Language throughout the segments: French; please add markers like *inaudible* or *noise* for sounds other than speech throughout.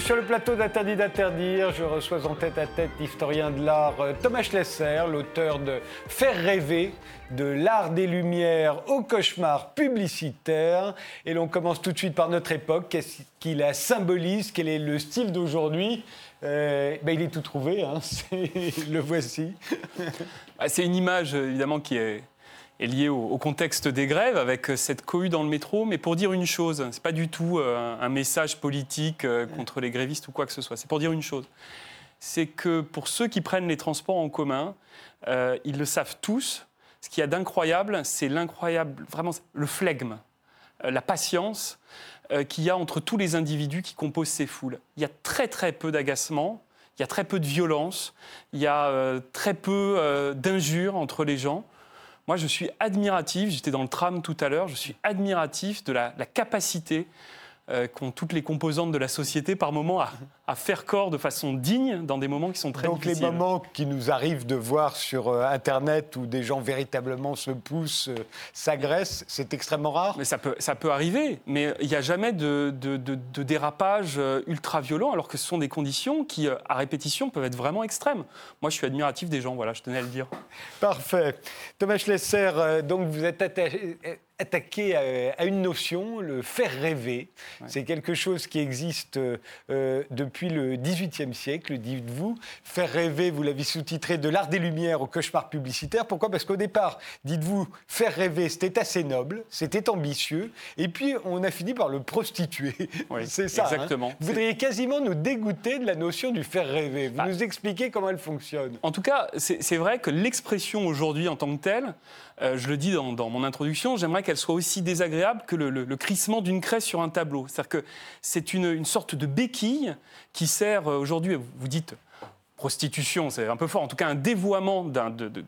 Sur le plateau d'Interdit d'interdire. Je reçois en tête à tête l'historien de l'art euh, Thomas Schlesser, l'auteur de Faire rêver, de l'art des lumières au cauchemar publicitaire. Et l'on commence tout de suite par notre époque. Qu'est-ce qu'il la symbolise? Quel est le style d'aujourd'hui? Euh, ben, il est tout trouvé, hein. *laughs* le voici. Bah, c'est une image évidemment qui est est lié au, contexte des grèves, avec euh, cette cohue dans le métro. Mais pour dire une chose, ce n'est pas du tout euh, un, message politique euh, contre les grévistes ou quoi que ce soit. C'est pour dire une chose. C'est que pour ceux qui prennent les transports en commun, ils le savent tous. Ce qu'il y a d'incroyable, c'est l'incroyable, vraiment, le flegme, la patience qu'il y a entre tous les individus qui composent ces foules. Il y a très très peu d'agacement, il y a très peu de violence, il y a très peu d'injures entre les gens. Moi, je suis admiratif, j'étais dans le tram tout à l'heure, je suis admiratif de la, capacité euh, qu'ont toutes les composantes de la société par moment à, à, faire corps de façon digne dans des moments qui sont très difficiles. Donc les moments qui nous arrivent de voir sur euh, Internet où des gens véritablement se poussent, euh, s'agressent, c'est extrêmement rare Mais ça peut, ça peut arriver, mais il n'y a jamais de, de, de, dérapage ultra-violent alors que ce sont des conditions qui, à répétition, peuvent être vraiment extrêmes. Moi, je suis admiratif des gens, voilà, je tenais à le dire. Parfait. Thomas Schlesser, donc vous êtes attaché attaquer à, une notion, le faire rêver. C'est quelque chose qui existe euh, depuis le XVIIIe siècle, dites-vous. Faire rêver, vous l'avez sous-titré, de l'art des lumières au cauchemar publicitaire. Pourquoi? Parce qu'au départ, dites-vous, faire rêver, c'était assez noble, c'était ambitieux, et puis on a fini par le prostituer. *laughs* C'est ça. Hein. Exactement. vous voudriez quasiment nous dégoûter de la notion du faire rêver. Vous bah. nous expliquez comment elle fonctionne. En tout cas, c'est vrai que l'expression aujourd'hui en tant que telle, euh, je le dis dans, mon introduction, j'aimerais qu'elle soit aussi désagréable que le, crissement d'une craie sur un tableau. C'est-à-dire que c'est une, une, sorte de béquille qui sert euh, aujourd'hui, vous dites prostitution, c'est un peu fort, en tout cas un dévoiement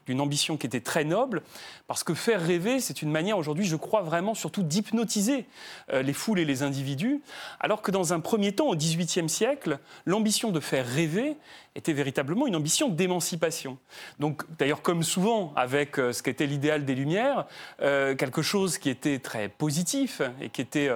d'une ambition qui était très noble, parce que faire rêver, c'est une manière aujourd'hui, je crois vraiment, surtout d'hypnotiser euh, les foules et les individus, alors que dans un premier temps, au XVIIIe siècle, l'ambition de faire rêver était véritablement une ambition d'émancipation. Donc, d'ailleurs, comme souvent avec euh, ce qu'était l'idéal des Lumières, euh, quelque chose qui était très positif et qui était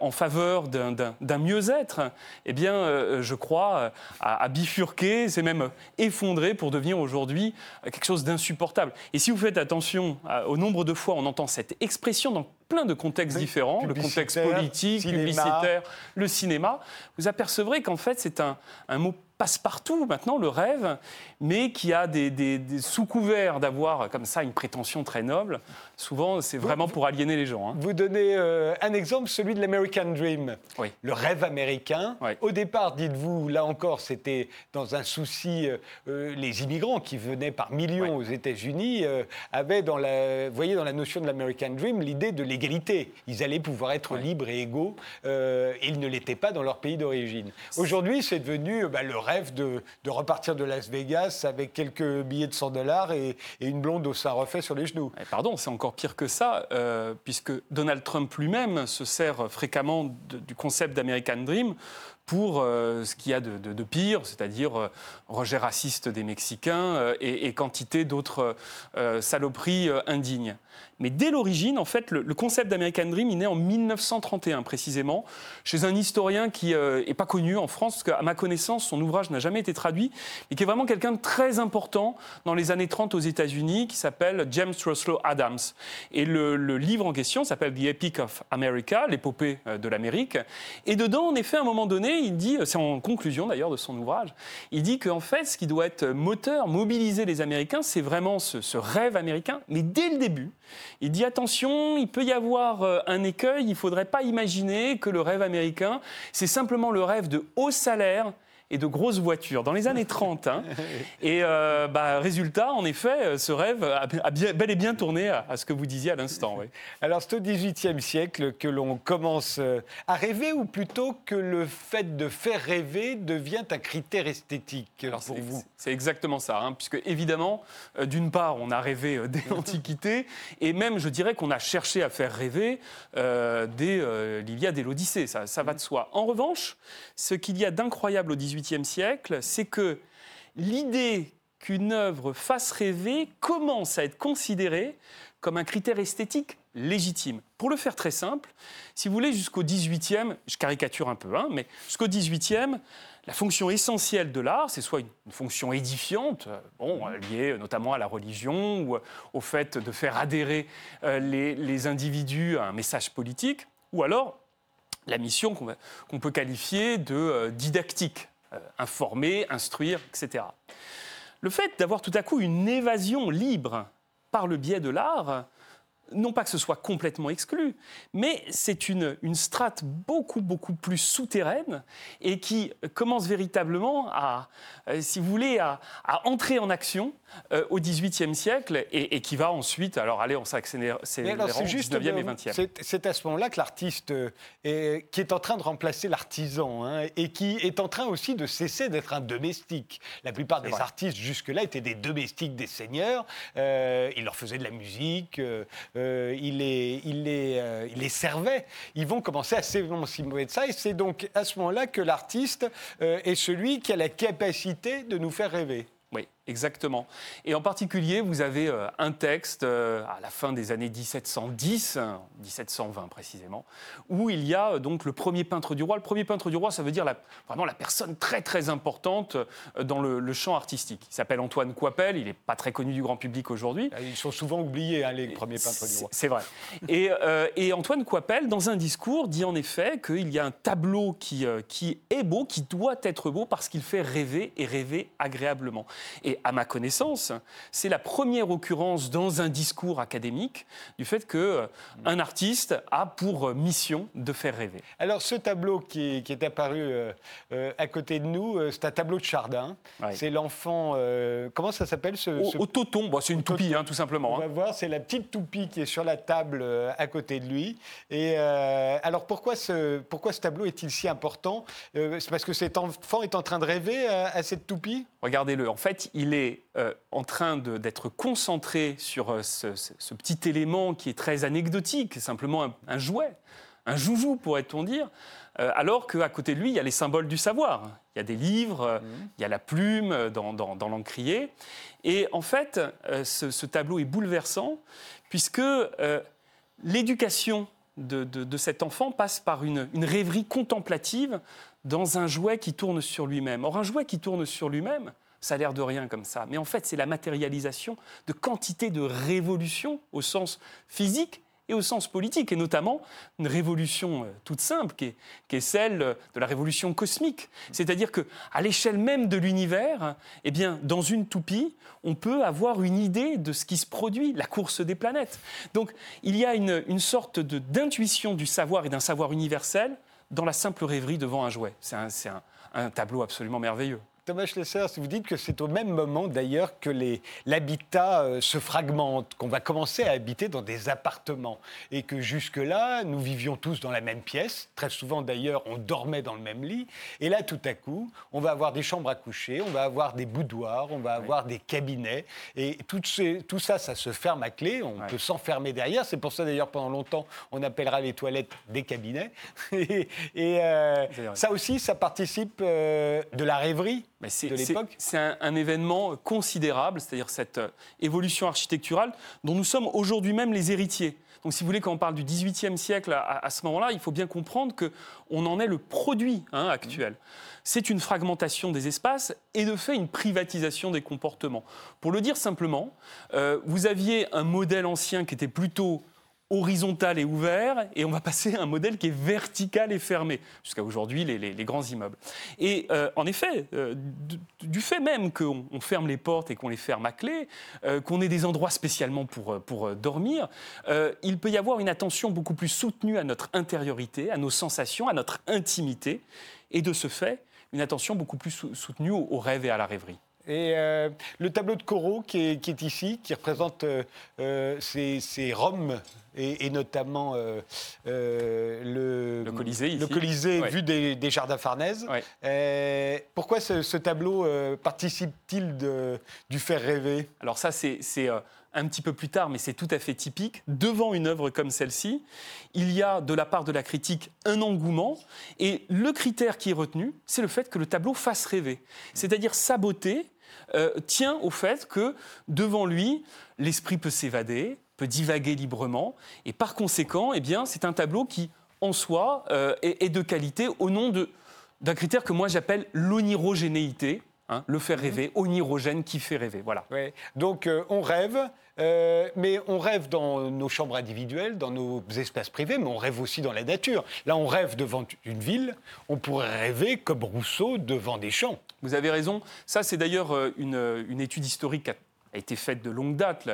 en faveur d'un mieux-être, eh bien, je crois, a, bifurqué, c'est même effondré pour devenir aujourd'hui quelque chose d'insupportable. Et si vous faites attention au nombre de fois on entend cette expression dans plein de contextes différents, le contexte politique, publicitaire, le cinéma, vous apercevrez qu'en fait c'est un, un mot passe-partout maintenant, le rêve, mais qui a des, sous couverts d'avoir comme ça une prétention très noble. Souvent, c'est vraiment pour aliéner les gens. Hein. Vous donnez euh, un exemple, celui de l'American Dream, oui. le rêve américain. Au départ, dites-vous, là encore, c'était dans un souci, euh, euh, les immigrants qui venaient par millions aux États-Unis avaient dans la, voyez, dans la notion de l'American Dream l'idée de l'égalité. Ils allaient pouvoir être libres et égaux. ils ne l'étaient pas dans leur pays d'origine. Aujourd'hui, c'est devenu bah, le rêve de, repartir de Las Vegas avec quelques billets de 100 dollars et, une blonde au sein refait sur les genoux. Eh, pardon, c'est encore pire que ça, euh, puisque Donald Trump lui-même se sert fréquemment du concept d'American Dream pour euh, ce qu'il y a de, pire, c'est-à-dire euh, rejet raciste des Mexicains et, quantité d'autres saloperies indignes. Mais dès l'origine, en fait, le, concept d'American Dream, il naît en 1931 précisément, chez un historien qui n'est euh, pas connu en France, parce qu'à ma connaissance, son ouvrage n'a jamais été traduit, mais qui est vraiment quelqu'un de très important dans les années 30 aux États-Unis, qui s'appelle James Truslow Adams. Et le, livre en question s'appelle The Epic of America, l'épopée euh, de l'Amérique. Et dedans, en effet, à un moment donné, il dit, c'est en conclusion d'ailleurs de son ouvrage, il dit qu'en fait, ce qui doit être moteur, mobiliser les Américains, c'est vraiment ce, ce rêve américain, mais dès le début, il dit attention, il peut y avoir euh, un écueil, il ne faudrait pas imaginer que le rêve américain, c'est simplement le rêve de haut salaire et de grosses voitures dans les années *laughs* 30. Hein. Et euh, bah, résultat, en effet, ce rêve a, bel et bien tourné à, ce que vous disiez à l'instant. *laughs* Alors c'est au XVIIIe siècle que l'on commence euh, à rêver ou plutôt que le fait de faire rêver devient un critère esthétique pour vous? C'est exactement ça, hein, puisque évidemment, euh, d'une part, on a rêvé dès *laughs* l'Antiquité et même, je dirais, qu'on a cherché à faire rêver dès l'Iliade et l'Odyssée. Ça, ça va de soi. En revanche, ce qu'il y a d'incroyable au XVIIIe c'est que l'idée qu'une œuvre fasse rêver commence à être considérée comme un critère esthétique légitime. Pour le faire très simple, si vous voulez, jusqu'au 18e, je caricature un peu, hein, mais jusqu'au 18e, la fonction essentielle de l'art, c'est soit une, fonction édifiante, euh, euh, liée notamment à la religion ou euh, au fait de faire adhérer les, individus à un message politique, ou alors la mission qu'on peut qualifier de didactique, informer, instruire, etc. Le fait d'avoir tout à coup une évasion libre par le biais de l'art, non pas que ce soit complètement exclu, mais c'est une, une strate beaucoup, beaucoup plus souterraine et qui commence véritablement à, euh, si vous voulez, à, entrer en action euh, au XVIIIe siècle et, qui va ensuite alors aller en s'accélérant au XIXe et XXe. C'est à ce moment-là que l'artiste euh, qui est en train de remplacer l'artisan hein, et qui est en train aussi de cesser d'être un domestique. La plupart des artistes jusque-là étaient des domestiques des seigneurs. il leur faisait de la musique. Euh, il, les, il, euh, servait. Ils vont commencer à s'émanciper de ça. Et c'est donc à ce moment-là que l'artiste euh, est celui qui a la capacité de nous faire rêver. Oui, exactement. Et en particulier, vous avez euh, un texte euh, à la fin des années 1710, 1720 précisément, où il y a euh, donc le premier peintre du roi. Le premier peintre du roi, ça veut dire vraiment la personne très très importante dans le, champ artistique. Il s'appelle Antoine Coipel, il n'est pas très connu du grand public aujourd'hui. Ah, ils sont souvent oubliés, hein, les premiers peintres du roi. C'est vrai. et, et, Antoine Coipel, dans un discours, dit en effet qu'il y a un tableau qui, qui est beau, qui doit être beau parce qu'il fait rêver et rêver agréablement. Et à ma connaissance, c'est la première occurrence dans un discours académique du fait qu'un euh, artiste a pour mission de faire rêver. Alors ce tableau qui est, apparu euh, euh, à côté de nous, c'est un tableau de Chardin. C'est l'enfant, comment ça s'appelle ce, Au, toton, c'est une toupie hein, tout simplement. On hein. va voir, c'est la petite toupie qui est sur la table à côté de lui. Et alors pourquoi ce, pourquoi ce tableau est-il si important C'est parce que cet enfant est en train de rêver à cette toupie? Regardez-le, en fait, il est euh, en train d'être concentré sur euh, ce, petit élément qui est très anecdotique, simplement un, jouet, un joujou, pourrait-on dire, euh, alors qu'à côté de lui, il y a les symboles du savoir. Il y a des livres, mmh. il y a la plume dans, dans, l'encrier. Et en fait, ce, tableau est bouleversant, puisque l'éducation de, cet enfant passe par une, une rêverie contemplative dans un jouet qui tourne sur lui-même. Or, un jouet qui tourne sur lui-même, ça a l'air de rien comme ça. Mais en fait, c'est la matérialisation de quantité de révolutions au sens physique et au sens politique, et notamment une révolution euh, toute simple, qui est, celle de la révolution cosmique. C'est-à-dire que, à l'échelle même de l'univers, eh bien, dans une toupie, on peut avoir une idée de ce qui se produit, la course des planètes. Donc, il y a une, une sorte d'intuition du savoir et d'un savoir universel dans la simple rêverie devant un jouet. C'est un tableau absolument merveilleux. Thomas Schlesser, vous dites que c'est au même moment d'ailleurs que l'habitat euh, se fragmente, qu'on va commencer à habiter dans des appartements et que jusque-là, nous vivions tous dans la même pièce. Très souvent d'ailleurs, on dormait dans le même lit. Et là, tout à coup, on va avoir des chambres à coucher, on va avoir des boudoirs, on va avoir des cabinets. Et tout, tout, ça, ça se ferme à clé. On peut s'enfermer derrière. C'est pour ça d'ailleurs, pendant longtemps, on appellera les toilettes des cabinets. *laughs* et, euh, ça aussi, ça participe euh, de la rêverie c'est un, événement considérable, c'est-à-dire cette euh, évolution architecturale dont nous sommes aujourd'hui même les héritiers. Donc, si vous voulez, quand on parle du XVIIIe siècle, à, ce moment-là, il faut bien comprendre qu'on en est le produit hein, actuel. C'est une fragmentation des espaces et de fait une privatisation des comportements. Pour le dire simplement, euh, vous aviez un modèle ancien qui était plutôt horizontal et ouvert, et on va passer à un modèle qui est vertical et fermé, jusqu'à aujourd'hui les, grands immeubles. Et euh, en effet, euh, du, fait même qu'on ferme les portes et qu'on les ferme à clé, euh, qu'on ait des endroits spécialement pour, pour dormir, il peut y avoir une attention beaucoup plus soutenue à notre intériorité, à nos sensations, à notre intimité, et de ce fait, une attention beaucoup plus soutenue au rêve et à la rêverie. Et euh, le tableau de Corot qui est, ici, qui représente euh, euh, ces, Roms et, notamment le, le, Colisée, le Colisée vu des, jardins Farnèse. pourquoi ce, tableau participe-t-il du faire rêver? Alors ça, c'est un petit peu plus tard, mais c'est tout à fait typique, devant une œuvre comme celle-ci, il y a de la part de la critique un engouement, et le critère qui est retenu, c'est le fait que le tableau fasse rêver. C'est-à-dire sa beauté, euh, tient au fait que devant lui, l'esprit peut s'évader, peut divaguer librement. Et par conséquent, eh bien, c'est un tableau qui, en soi, euh, est, de qualité au nom d'un critère que moi j'appelle l'onirogénéité. Hein, le faire rêver, onirogène qui fait rêver. Voilà. Donc euh, on rêve, euh, mais on rêve dans nos chambres individuelles, dans nos espaces privés, mais on rêve aussi dans la nature. Là, on rêve devant une ville, on pourrait rêver comme Rousseau devant des champs. Vous avez raison. Ça, c'est d'ailleurs une, une, étude historique a été faite de longue date,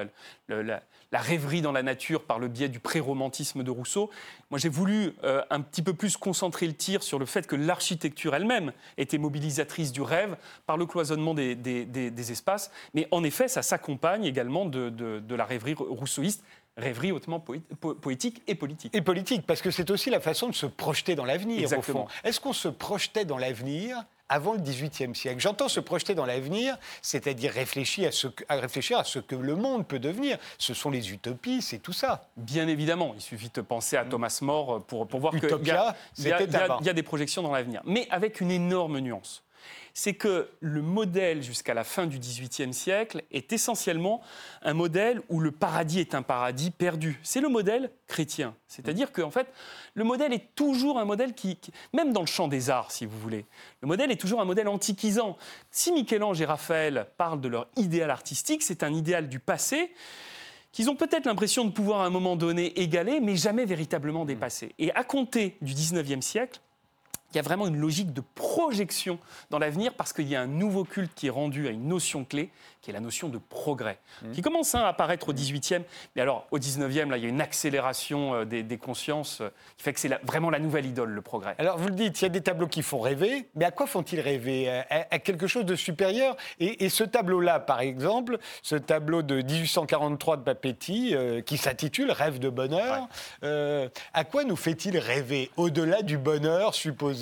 la, rêverie dans la nature par le biais du pré-romantisme de Rousseau. Moi, j'ai voulu euh, un petit peu plus concentrer le tir sur le fait que l'architecture elle-même était mobilisatrice du rêve par le cloisonnement des, espaces. Mais en effet, ça s'accompagne également de, la rêverie rousseauiste rêverie hautement poétique et politique. Et politique, parce que c'est aussi la façon de se projeter dans l'avenir, au fond. Est-ce qu'on se projetait dans l'avenir avant le XVIIIe siècle. J'entends se projeter dans l'avenir, c'est-à-dire réfléchir à, ce que, réfléchir à ce que le monde peut devenir. Ce sont les utopies, c'est tout ça. Bien évidemment, il suffit de penser à Thomas More pour, pour voir qu'il y, y, a des projections dans l'avenir. Mais avec une énorme nuance c'est que le modèle jusqu'à la fin du XVIIIe siècle est essentiellement un modèle où le paradis est un paradis perdu. C'est le modèle chrétien. C'est-à-dire qu'en fait, le modèle est toujours un modèle qui, même dans le champ des arts, si vous voulez, le modèle est toujours un modèle antiquisant. Si Michel-Ange et Raphaël parlent de leur idéal artistique, c'est un idéal du passé qu'ils ont peut-être l'impression de pouvoir à un moment donné égaler, mais jamais véritablement dépasser. Et à compter du XIXe siècle, il y a vraiment une logique de projection dans l'avenir parce qu'il y a un nouveau culte qui est rendu à une notion clé, qui est la notion de progrès, mmh. qui commence hein, à apparaître au 18e. Mais alors, au 19e, là, il y a une accélération euh, des, consciences euh, qui fait que c'est vraiment la nouvelle idole, le progrès. Alors, vous le dites, il y a des tableaux qui font rêver, mais à quoi font-ils rêver? À, quelque chose de supérieur? Et, ce tableau-là, par exemple, ce tableau de 1843 de Papetti, euh, qui s'intitule Rêve de bonheur, à quoi nous fait-il rêver? Au-delà du bonheur supposé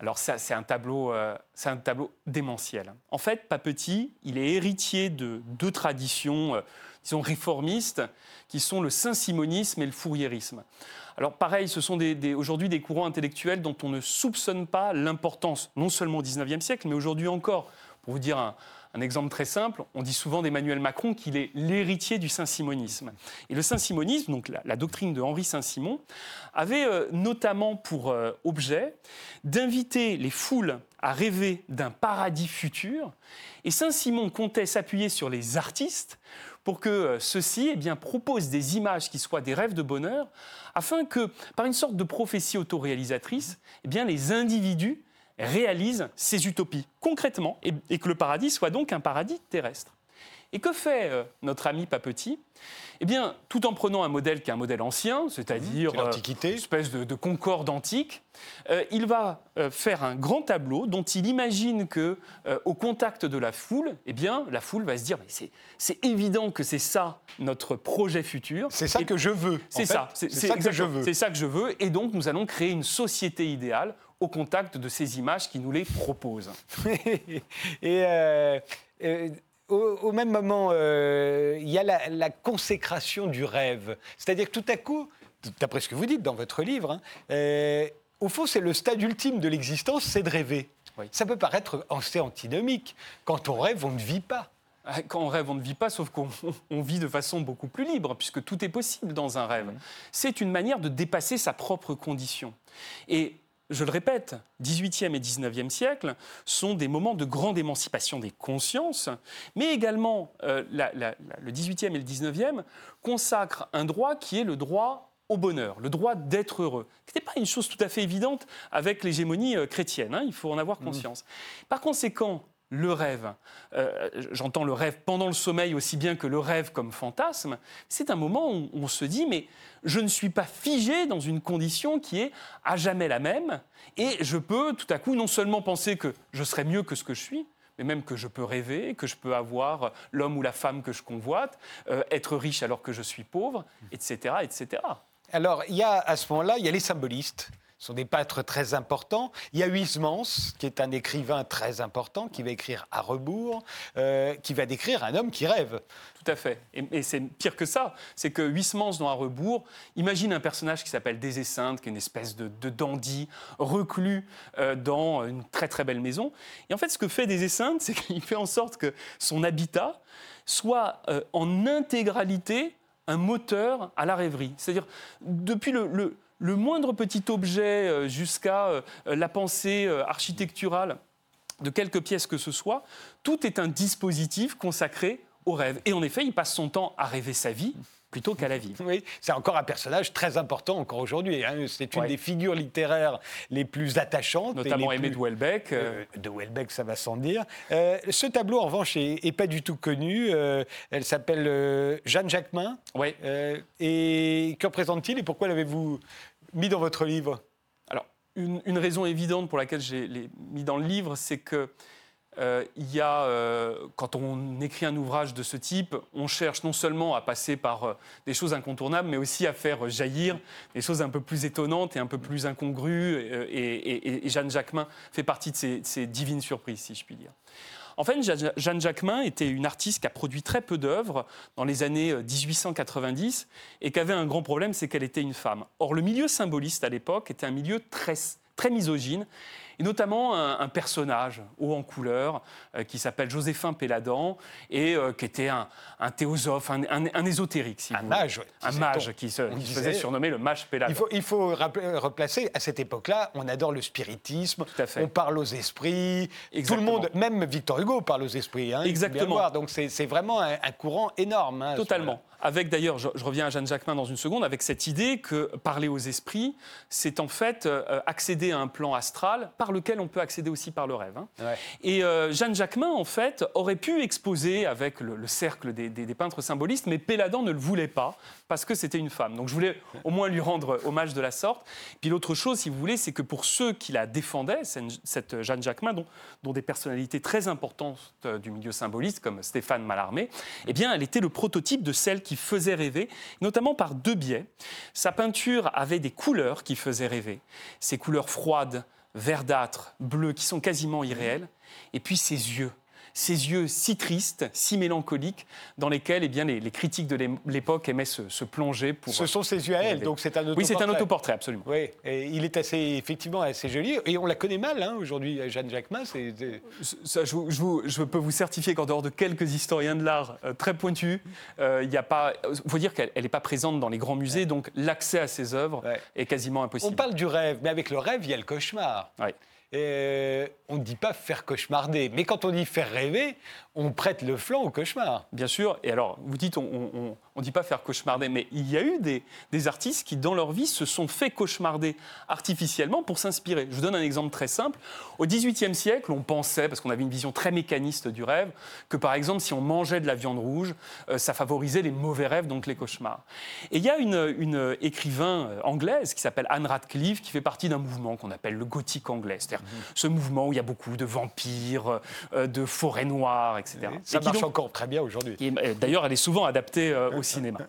alors c'est un tableau, euh, c'est un tableau démentiel. En fait, Papetit, il est héritier de deux traditions, euh, disons réformistes, qui sont le saint-simonisme et le fouriérisme. Alors pareil, ce sont aujourd'hui des courants intellectuels dont on ne soupçonne pas l'importance, non seulement au XIXe siècle, mais aujourd'hui encore. Pour vous dire un, un exemple très simple, on dit souvent d'Emmanuel Macron qu'il est l'héritier du saint-simonisme. Et le saint-simonisme, donc la, doctrine de Henri Saint-Simon, avait euh, notamment pour euh, objet d'inviter les foules à rêver d'un paradis futur. Et Saint-Simon comptait s'appuyer sur les artistes pour que euh, ceux-ci eh proposent des images qui soient des rêves de bonheur, afin que, par une sorte de prophétie autoréalisatrice, eh les individus réalise ces utopies concrètement et, que le paradis soit donc un paradis terrestre. Et que fait euh, notre ami Papetit? Eh bien, tout en prenant un modèle qui est un modèle ancien, c'est-à-dire l'Antiquité, une espèce de, concorde antique, euh, il va euh, faire un grand tableau dont il imagine que, au contact de la foule, eh bien, la foule va se dire c'est évident que c'est ça notre projet futur. C'est ça que je veux. C'est ça. C'est ça que je veux. C'est ça que je veux. Et donc, nous allons créer une société idéale au contact de ces images qui nous les proposent. *laughs* et euh, euh, au, même moment, euh, il y a la, consécration du rêve. C'est-à-dire que tout à coup, d'après ce que vous dites dans votre livre, hein, au fond, c'est le stade ultime de l'existence, c'est de rêver. Ça peut paraître assez antinomique. Quand on rêve, on ne vit pas. Ah, quand on rêve, on ne vit pas, sauf qu'on vit de façon beaucoup plus libre, puisque tout est possible dans un rêve. C'est une manière de dépasser sa propre condition. Et je le répète, 18e et 19e siècle sont des moments de grande émancipation des consciences, mais également euh, le 18e et le 19e consacrent un droit qui est le droit au bonheur, le droit d'être heureux. Ce n'était pas une chose tout à fait évidente avec l'hégémonie euh, chrétienne, hein, il faut en avoir mmh. conscience. Par conséquent, le rêve, euh, j'entends le rêve pendant le sommeil aussi bien que le rêve comme fantasme, c'est un moment où on se dit mais je ne suis pas figé dans une condition qui est à jamais la même et je peux tout à coup non seulement penser que je serai mieux que ce que je suis, mais même que je peux rêver, que je peux avoir l'homme ou la femme que je convoite, euh, être riche alors que je suis pauvre, etc., etc. Alors, il y a à ce moment-là, il y a les symbolistes sont des peintres très importants. Il y a Huysmans, qui est un écrivain très important, qui va écrire à rebours, euh, qui va décrire un homme qui rêve. Tout à fait. Et, c'est pire que ça. C'est que Huysmans, dans À rebours, imagine un personnage qui s'appelle Désessinte, qui est une espèce de, dandy reclus euh, dans une très très belle maison. Et en fait, ce que fait Désessinte, c'est qu'il fait en sorte que son habitat soit euh, en intégralité un moteur à la rêverie. C'est-à-dire, depuis le, moindre petit objet euh, jusqu'à euh, la pensée architecturale de quelques pièces que ce soit, tout est un dispositif consacré au rêve. Et en effet, il passe son temps à rêver sa vie plutôt qu'à la vie. *laughs* Oui, c'est encore un personnage très important encore aujourd'hui. Hein. C'est une des figures littéraires les plus attachantes. Notamment aimé de Welbeck. Euh, de Welbeck, ça va sans dire. Euh, ce tableau, en revanche, est, pas du tout connu. Euh, elle s'appelle Jeanne Jacquemin. Oui. et que représente-t-il et pourquoi l'avez-vous mis dans votre livre? Alors, une, une, raison évidente pour laquelle j'ai mis dans le livre, c'est que euh, il y a, euh, quand on écrit un ouvrage de ce type, on cherche non seulement à passer par euh, des choses incontournables, mais aussi à faire jaillir des choses un peu plus étonnantes et un peu plus incongrues. Et, Jeanne Jacquemin fait partie de ces, divines surprises, si je puis dire. En fait, Jeanne Jacquemin était une artiste qui a produit très peu d'œuvres dans les années 1890 et qui avait un grand problème, c'est qu'elle était une femme. Or, le milieu symboliste à l'époque était un milieu très, très misogyne et notamment un, personnage haut en couleur euh, qui s'appelle Joséphin Péladan et euh, qui était un, théosophe, un, ésotérique, si un mage, un mage qui se, faisait surnommer le mage Péladan. Il faut, il faut replacer, à cette époque-là, on adore le spiritisme, on parle aux esprits, tout le monde, même Victor Hugo parle aux esprits. Hein, Exactement. Donc c'est vraiment un, courant énorme. Hein, Totalement avec d'ailleurs, je, reviens à Jeanne Jacquemin dans une seconde, avec cette idée que parler aux esprits, c'est en fait euh, accéder à un plan astral par lequel on peut accéder aussi par le rêve. Hein. Et euh, Jeanne Jacquemin, en fait, aurait pu exposer avec le, cercle des, peintres symbolistes, mais Péladan ne le voulait pas parce que c'était une femme. Donc je voulais au moins lui rendre hommage de la sorte. Puis l'autre chose, si vous voulez, c'est que pour ceux qui la défendaient, cette Jeanne Jacquemin, dont, dont des personnalités très importantes euh, du milieu symboliste, comme Stéphane Mallarmé, eh bien, elle était le prototype de celle qui faisait rêver, notamment par deux biais. Sa peinture avait des couleurs qui faisaient rêver, ces couleurs froides, verdâtres, bleues, qui sont quasiment irréelles, et puis ses yeux ces yeux si tristes, si mélancoliques, dans lesquels eh bien, les, critiques de l'époque aimaient se, plonger. Pour, Ce sont ses yeux à elle, donc c'est un autoportrait. Oui, c'est un autoportrait, absolument. Oui, et il est assez, effectivement assez joli, et on la connaît mal hein, aujourd'hui, Jeanne Jacquemin. Ça, je, je, peux vous certifier qu'en dehors de quelques historiens de l'art euh, très pointus, euh, il n'y a pas. Il faut dire qu'elle n'est pas présente dans les grands musées, donc l'accès à ses œuvres est quasiment impossible. On parle du rêve, mais avec le rêve, il y a le cauchemar. Oui. On ne dit pas faire cauchemarder, mais quand on dit faire rêver, on prête le flanc au cauchemar. Bien sûr, et alors vous dites on ne dit pas faire cauchemarder, mais il y a eu des, des, artistes qui dans leur vie se sont fait cauchemarder artificiellement pour s'inspirer. Je vous donne un exemple très simple. Au XVIIIe siècle, on pensait, parce qu'on avait une vision très mécaniste du rêve, que par exemple si on mangeait de la viande rouge, euh, ça favorisait les mauvais rêves, donc les cauchemars. Et il y a une, une écrivain euh, anglaise qui s'appelle Anne Radcliffe, qui fait partie d'un mouvement qu'on appelle le gothique anglais, c'est-à-dire mhm. ce mouvement où il y a beaucoup de vampires, euh, de forêts noires, ça marche encore très bien aujourd'hui. Euh, d'ailleurs, elle est souvent adaptée euh, au cinéma.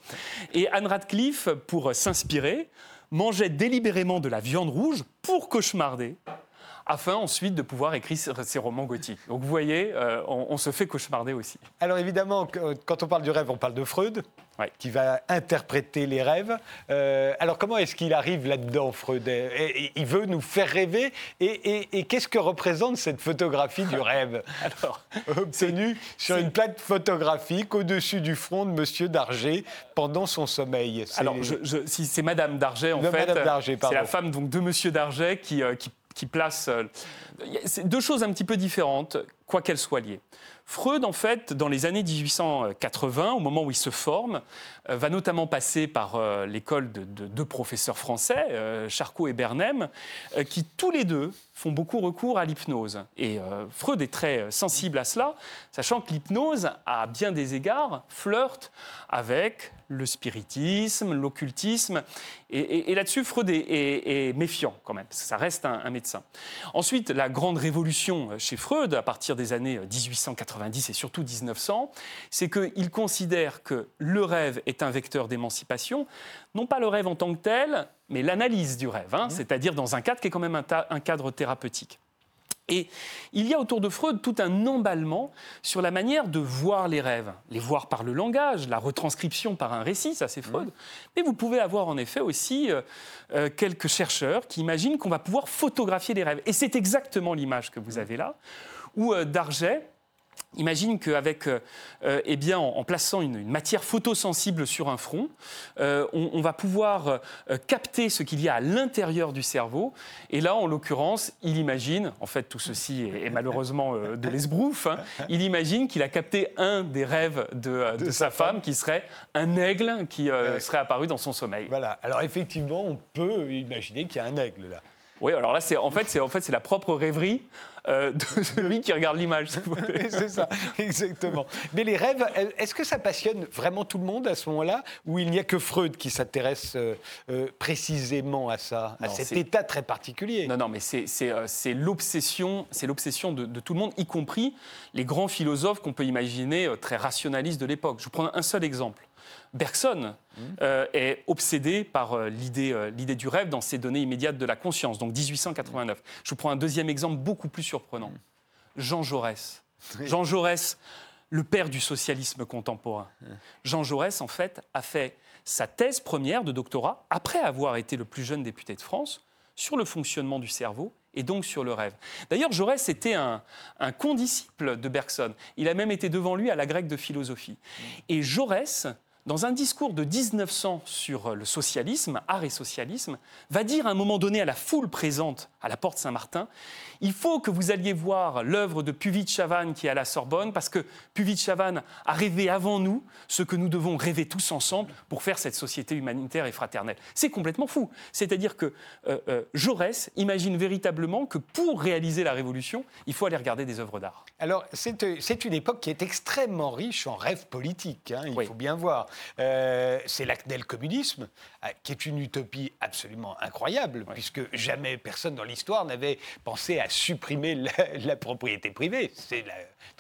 Et Anne Radcliffe, pour s'inspirer, mangeait délibérément de la viande rouge pour cauchemarder afin ensuite de pouvoir écrire ses romans gothiques. Donc vous voyez, euh, on, se fait cauchemarder aussi. Alors évidemment, quand on parle du rêve, on parle de Freud, qui va interpréter les rêves. Euh, alors comment est-ce qu'il arrive là-dedans, Freud? Il veut nous faire rêver. Et, qu'est-ce que représente cette photographie du rêve? *laughs* Alors, obtenue sur une plaque photographique au-dessus du front de Monsieur Darger pendant son sommeil Alors, si c'est Madame Darger, en fait, c'est la femme donc, de Monsieur Darger qui, euh, qui qui place. Euh, c'est deux choses un petit peu différentes, quoi qu'elles soient liées. Freud, en fait, dans les années 1880, au moment où il se forme, euh, va notamment passer par euh, l'école de, deux professeurs français, Charcot et Bernem, qui tous les deux font beaucoup recours à l'hypnose. Et Freud est très sensible à cela, sachant que l'hypnose, à bien des égards, flirte avec le spiritisme, l'occultisme. Et, là-dessus, Freud est, méfiant quand même, parce que ça reste un, médecin. Ensuite, la grande révolution chez Freud, à partir des années 1890 et surtout 1900, c'est qu'il considère que le rêve est un vecteur d'émancipation, non pas le rêve en tant que tel, mais l'analyse du rêve, hein, mmh. c'est-à-dire dans un cadre qui est quand même un cadre thérapeutique. Et il y a autour de Freud tout un emballement sur la manière de voir les rêves, les voir par le langage, la retranscription par un récit, ça c'est Freud. Mais vous pouvez avoir en effet aussi euh, euh, quelques chercheurs qui imaginent qu'on va pouvoir photographier les rêves. Et c'est exactement l'image que vous avez là, où euh, Darget Imagine qu'avec, euh, euh, eh bien, en, plaçant une, matière photosensible sur un front, euh, on, va pouvoir capter ce qu'il y a à l'intérieur du cerveau. Et là, en l'occurrence, il imagine, en fait, tout ceci est, malheureusement de l'esbrouf, hein, il imagine qu'il a capté un des rêves de, de, sa femme, qui serait un aigle qui serait apparu dans son sommeil. Voilà. Alors effectivement, on peut imaginer qu'il y a un aigle là. Oui, alors là, c'est en fait, c'est en fait, c'est la propre rêverie euh, de celui qui regarde l'image. *laughs* c'est ça, exactement. Mais les rêves, est-ce que ça passionne vraiment tout le monde à ce moment-là, ou il n'y a que Freud qui s'intéresse euh, euh, précisément à ça, à cet état très particulier? Non, non, mais c'est, c'est, l'obsession, c'est l'obsession de, de, tout le monde, y compris les grands philosophes qu'on peut imaginer très rationalistes de l'époque. Je vous prends un seul exemple. Bergson euh, est obsédé par euh, euh, l'idée, du rêve dans ses données immédiates de la conscience, donc 1889. Je vous prends un deuxième exemple beaucoup plus surprenant. Jean Jaurès. Jean Jaurès, le père du socialisme contemporain. Jean Jaurès, en fait, a fait sa thèse première de doctorat, après avoir été le plus jeune député de France, sur le fonctionnement du cerveau et donc sur le rêve. D'ailleurs, Jaurès était un, un, condisciple de Bergson. Il a même été devant lui à la grecque de philosophie. Et Jaurès dans un discours de 1900 sur le socialisme, art et socialisme, va dire à un moment donné à la foule présente à la porte Saint-Martin, il faut que vous alliez voir l'œuvre de Puvis-Chavannes qui est à la Sorbonne, parce que Puvis-Chavannes a rêvé avant nous ce que nous devons rêver tous ensemble pour faire cette société humanitaire et fraternelle. C'est complètement fou. C'est-à-dire que euh, euh, Jaurès imagine véritablement que pour réaliser la révolution, il faut aller regarder des œuvres d'art. Alors, c'est une époque qui est extrêmement riche en rêves politiques, hein, il faut bien voir. Euh, c'est l'acné communisme, euh, qui est une utopie absolument incroyable, puisque jamais personne dans l'histoire n'avait pensé à supprimer la, propriété privée. C'est la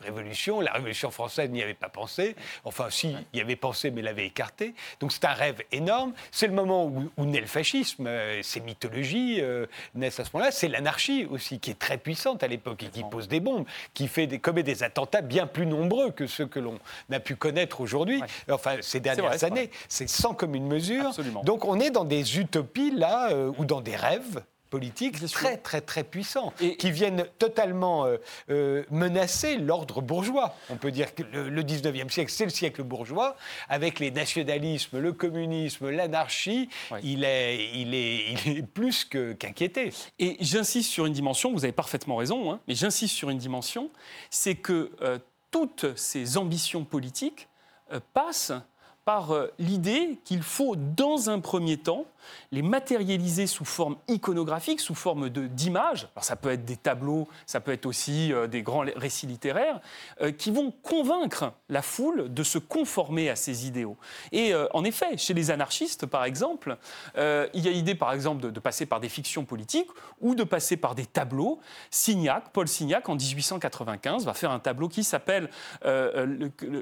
révolution, la révolution française n'y avait pas pensé, enfin si, y avait pensé mais l'avait écarté. Donc c'est un rêve énorme. C'est le moment où, naît le fascisme, euh, ces mythologies naissent à ce moment-là. C'est l'anarchie aussi, qui est très puissante à l'époque et qui pose des bombes, qui fait des, commet des attentats bien plus nombreux que ceux que l'on a pu connaître aujourd'hui. Enfin, c'est dernières années. C'est sans commune mesure. Donc on est dans des utopies là, euh, ou dans des rêves politiques très, très, très puissants, et qui viennent totalement euh, euh, menacer l'ordre bourgeois. On peut dire que le, 19e siècle, c'est le siècle bourgeois, avec les nationalismes, le communisme, l'anarchie, il, est, il, est, il est plus qu'inquiété. et j'insiste sur une dimension, vous avez parfaitement raison, hein, mais j'insiste sur une dimension, c'est que toutes ces ambitions politiques passent par euh, l'idée qu'il faut, dans un premier temps, les matérialiser sous forme iconographique, sous forme d'images. Alors ça peut être des tableaux, ça peut être aussi euh, des grands récits littéraires, euh, qui vont convaincre la foule de se conformer à ces idéaux. Et en effet, chez les anarchistes, par exemple, il y a l'idée, par exemple, de, passer par des fictions politiques ou de passer par des tableaux. Signac, Paul Signac, en 1895, va faire un tableau qui s'appelle,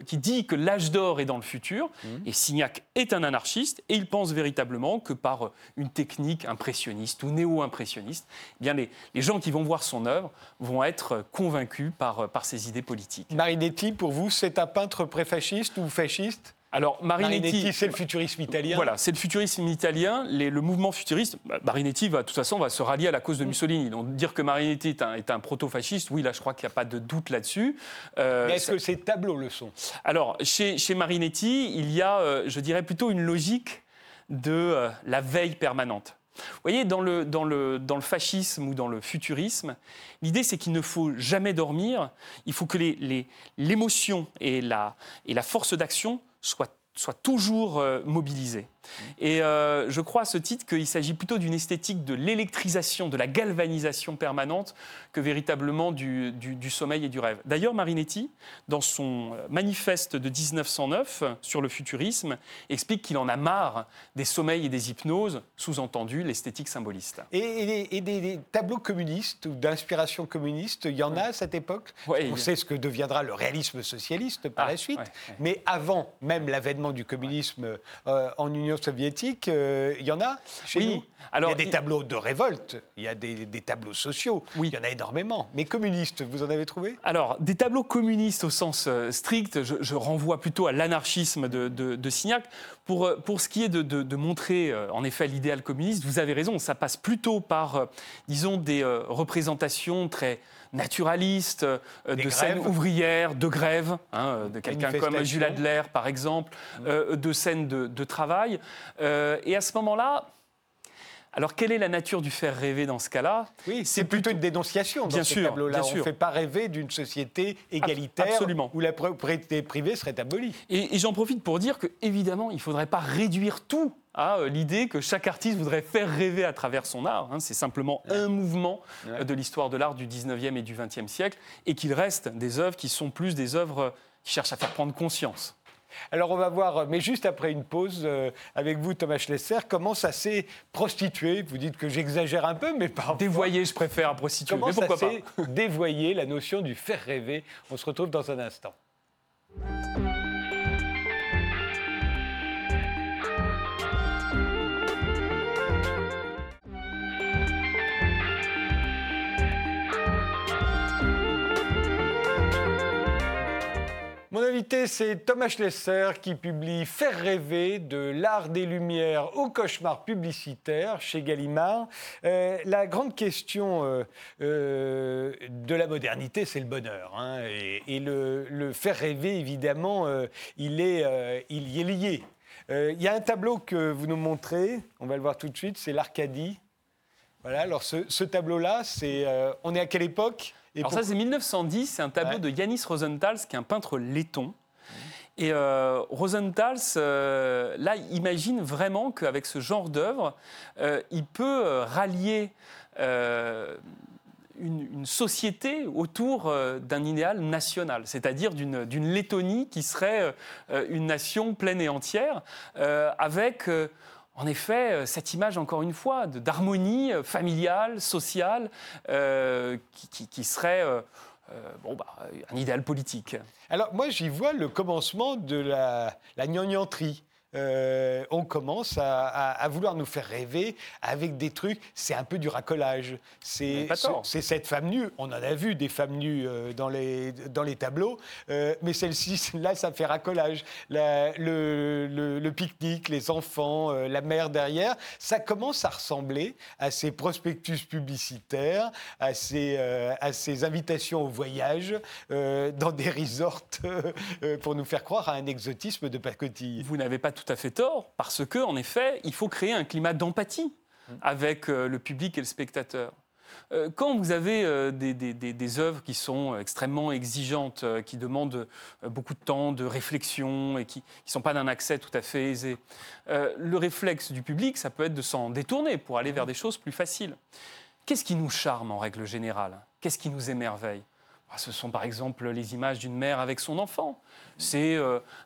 qui dit que l'âge d'or est dans le futur. Mmh. Et Signac est un anarchiste et il pense véritablement que par une technique impressionniste ou néo-impressionniste, eh bien les, les, gens qui vont voir son œuvre vont être convaincus par, par ses idées politiques. Marinetti, pour vous, c'est un peintre préfasciste ou fasciste? Alors Marinetti, c'est le futurisme italien. Voilà, c'est le futurisme italien. le mouvement futuriste, bah, Marinetti va de toute façon va se rallier à la cause de Mussolini. Donc dire que Marinetti est un, proto-fasciste, oui, là je crois qu'il n'y a pas de doute là-dessus. Euh, est-ce que ces tableaux le sont? Alors chez, chez, Marinetti, il y a, euh, je dirais plutôt une logique de euh, la veille permanente. Vous voyez, dans le, dans, le, dans le fascisme ou dans le futurisme, l'idée c'est qu'il ne faut jamais dormir, il faut que l'émotion les, et, la, et la force d'action soit, soit toujours euh, mobilisé. Et euh, je crois à ce titre qu'il s'agit plutôt d'une esthétique de l'électrisation, de la galvanisation permanente, que véritablement du, du, sommeil et du rêve. D'ailleurs, Marinetti, dans son euh, manifeste de 1909 sur le futurisme, explique qu'il en a marre des sommeils et des hypnoses, sous-entendu l'esthétique symboliste. Et, des, tableaux communistes ou d'inspiration communiste, il y en a à cette époque On sait ce que deviendra le réalisme socialiste par ah, la suite, mais avant même l'avènement du communisme euh, en Union soviétique, euh, il y en a chez oui. nous Alors, Il y a des tableaux de révolte, il y a des, tableaux sociaux, oui. il y en a énormément. Mais communistes, vous en avez trouvé? Alors, des tableaux communistes au sens euh, strict, je, renvoie plutôt à l'anarchisme de, de, Signac. Pour, euh, pour ce qui est de, montrer, euh, en effet, l'idéal communiste, vous avez raison, ça passe plutôt par, euh, disons, des représentations très naturalistes, de scènes ouvrières, de grève, hein, de quelqu'un comme Jules Adler, par exemple, mmh. de scènes de, de travail. et à ce moment-là, alors, quelle est la nature du faire rêver dans ce cas-là? Oui, c'est plutôt, une dénonciation dans bien ce tableau-là. On ne fait pas rêver d'une société égalitaire où la propriété privée serait abolie. Et, j'en profite pour dire qu'évidemment, il ne faudrait pas réduire tout à euh, l'idée que chaque artiste voudrait faire rêver à travers son art. Hein. C'est simplement un mouvement euh, de l'histoire de l'art du 19e et du 20e siècle, et qu'il reste des œuvres qui sont plus des œuvres euh, qui cherchent à faire prendre conscience. Alors on va voir, mais juste après une pause, euh, avec vous Thomas Schlesser, comment ça s'est prostitué? Vous dites que j'exagère un peu, mais pas. Dévoyé, je préfère à prostituer, mais pourquoi ça s'est dévoyé, la notion du faire rêver? On se retrouve dans un instant. Mon invité, c'est Thomas Schlesser qui publie Faire rêver de l'art des lumières au cauchemar publicitaire chez Gallimard. Euh, la grande question euh, euh, de la modernité, c'est le bonheur. Hein, et, le, faire rêver, évidemment, il, est, il y est lié. Il y a un tableau que vous nous montrez, on va le voir tout de suite, c'est l'Arcadie. Voilà, alors ce, ce tableau-là, c'est, on est à quelle époque? Alors ça, c'est 1910, c'est un tableau de Yanis Rosenthal, qui est un peintre letton. Et euh, Rosenthal, euh, là, imagine vraiment qu'avec ce genre d'œuvre, euh, il peut rallier une, société autour d'un idéal national, c'est-à-dire d'une Lettonie qui serait une nation pleine et entière, avec en effet, euh, cette image, encore une fois, d'harmonie euh, familiale, sociale, euh, qui, serait bon, bah, un idéal politique. Alors moi, j'y vois le commencement de la, la. Euh, on commence à, vouloir nous faire rêver avec des trucs. C'est un peu du racolage. C'est cette femme nue. On en a vu des femmes nues euh, dans, les, dans les tableaux, euh, mais celle-ci, *laughs* là, ça fait racolage. le, pique-nique, les enfants, la mère derrière, ça commence à ressembler à ces prospectus publicitaires, à ces, à ces invitations au voyage dans des resorts *laughs* pour nous faire croire à un exotisme de pacotille. Vous n'avez pas tout tout à fait tort, parce que en effet, il faut créer un climat d'empathie avec euh, le public et le spectateur. Euh, quand vous avez euh, des, des, œuvres qui sont extrêmement exigeantes, qui demandent beaucoup de temps, de réflexion et qui ne sont pas d'un accès tout à fait aisé, le réflexe du public, ça peut être de s'en détourner pour aller vers des choses plus faciles. Qu'est-ce qui nous charme en règle générale? Qu'est-ce qui nous émerveille? Ah, ce sont par exemple les images d'une mère avec son enfant. C'est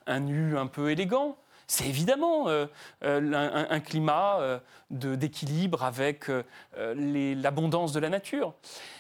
un nu un peu élégant c'est évidemment euh, euh, un, climat euh, d'équilibre avec l'abondance de la nature.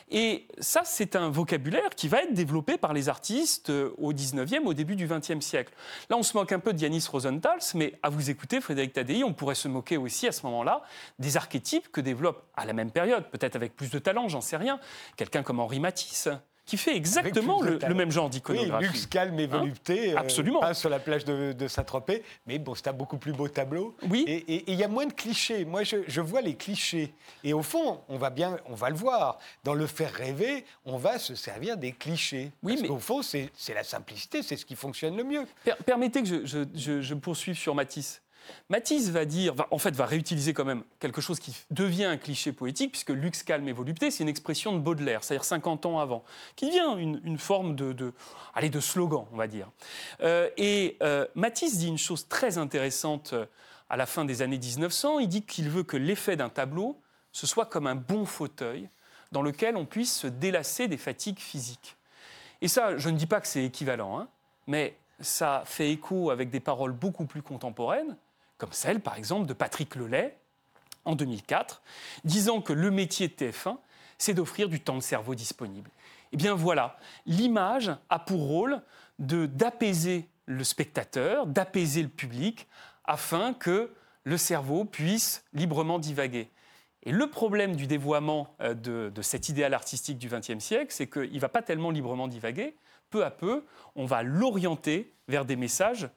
Et ça, c'est un vocabulaire qui va être développé par les artistes au 19e, au début du 20e siècle. Là, on se moque un peu de Yanis Rosenthal, mais à vous écouter, Frédéric Tadei, on pourrait se moquer aussi à ce moment-là des archétypes que développe à la même période, peut-être avec plus de talent, j'en sais rien, quelqu'un comme Henri Matisse qui fait exactement le, même genre d'iconographie. Oui, luxe, calme et hein volupté. Euh, Absolument. sur la plage de, Saint-Tropez, mais bon, c'est un beaucoup plus beau tableau. Oui. Et il y a moins de clichés. Moi, je, vois les clichés. Et au fond, on va bien, on va le voir. Dans le faire rêver, on va se servir des clichés. Oui, Parce mais qu'au fond, c'est la simplicité, c'est ce qui fonctionne le mieux. permettez que je, je poursuive sur Matisse. Matisse va dire, en fait, va réutiliser quand même quelque chose qui devient un cliché poétique, puisque luxe, calme et volupté, c'est une expression de Baudelaire, c'est-à-dire 50 ans avant, qui devient une, forme de, de, allez, de slogan, on va dire. Euh, et euh, Matisse dit une chose très intéressante euh, à la fin des années 1900. Il dit qu'il veut que l'effet d'un tableau, ce soit comme un bon fauteuil dans lequel on puisse se délasser des fatigues physiques. Et ça, je ne dis pas que c'est équivalent, hein, mais ça fait écho avec des paroles beaucoup plus contemporaines comme celle par exemple de Patrick Lelay en 2004, disant que le métier de TF1, c'est d'offrir du temps de cerveau disponible. Eh bien voilà, l'image a pour rôle d'apaiser le spectateur, d'apaiser le public, afin que le cerveau puisse librement divaguer. Et le problème du dévoiement euh, de, de cet idéal artistique du XXe siècle, c'est qu'il ne va pas tellement librement divaguer. Peu à peu, on va l'orienter vers des messages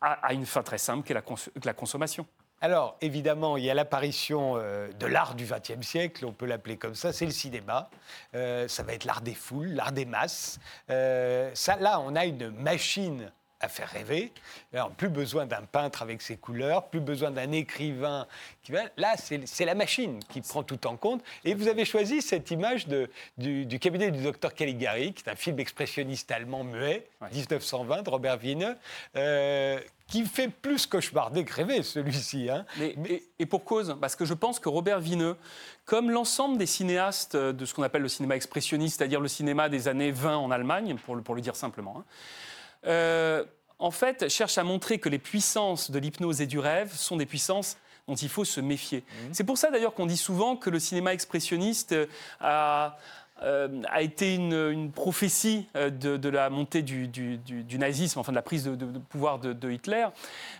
à, une fin très simple, qui est la, consommation. Alors, évidemment, il y a l'apparition euh, de l'art du XXe siècle, on peut l'appeler comme ça, c'est le cinéma. Euh, ça va être l'art des foules, l'art des masses. Euh, ça, là, on a une machine à faire rêver. Alors, plus besoin d'un peintre avec ses couleurs, plus besoin d'un écrivain qui va. Là, c'est la machine qui prend tout en compte. Et vous avez choisi cette image de, du, cabinet du docteur Caligari, qui est un film expressionniste allemand muet, 1920 de Robert Wiener, euh, qui fait plus cauchemarder que rêver, celui-ci. Hein. Et, pour cause, parce que je pense que Robert Vineux, comme l'ensemble des cinéastes de ce qu'on appelle le cinéma expressionniste, c'est-à-dire le cinéma des années 20 en Allemagne, pour le, pour le dire simplement, hein, euh, en fait, cherche à montrer que les puissances de l'hypnose et du rêve sont des puissances dont il faut se méfier. Mmh. C'est pour ça d'ailleurs qu'on dit souvent que le cinéma expressionniste euh, euh, a, été une, prophétie de, la montée du, nazisme, enfin de la prise de, pouvoir de, Hitler,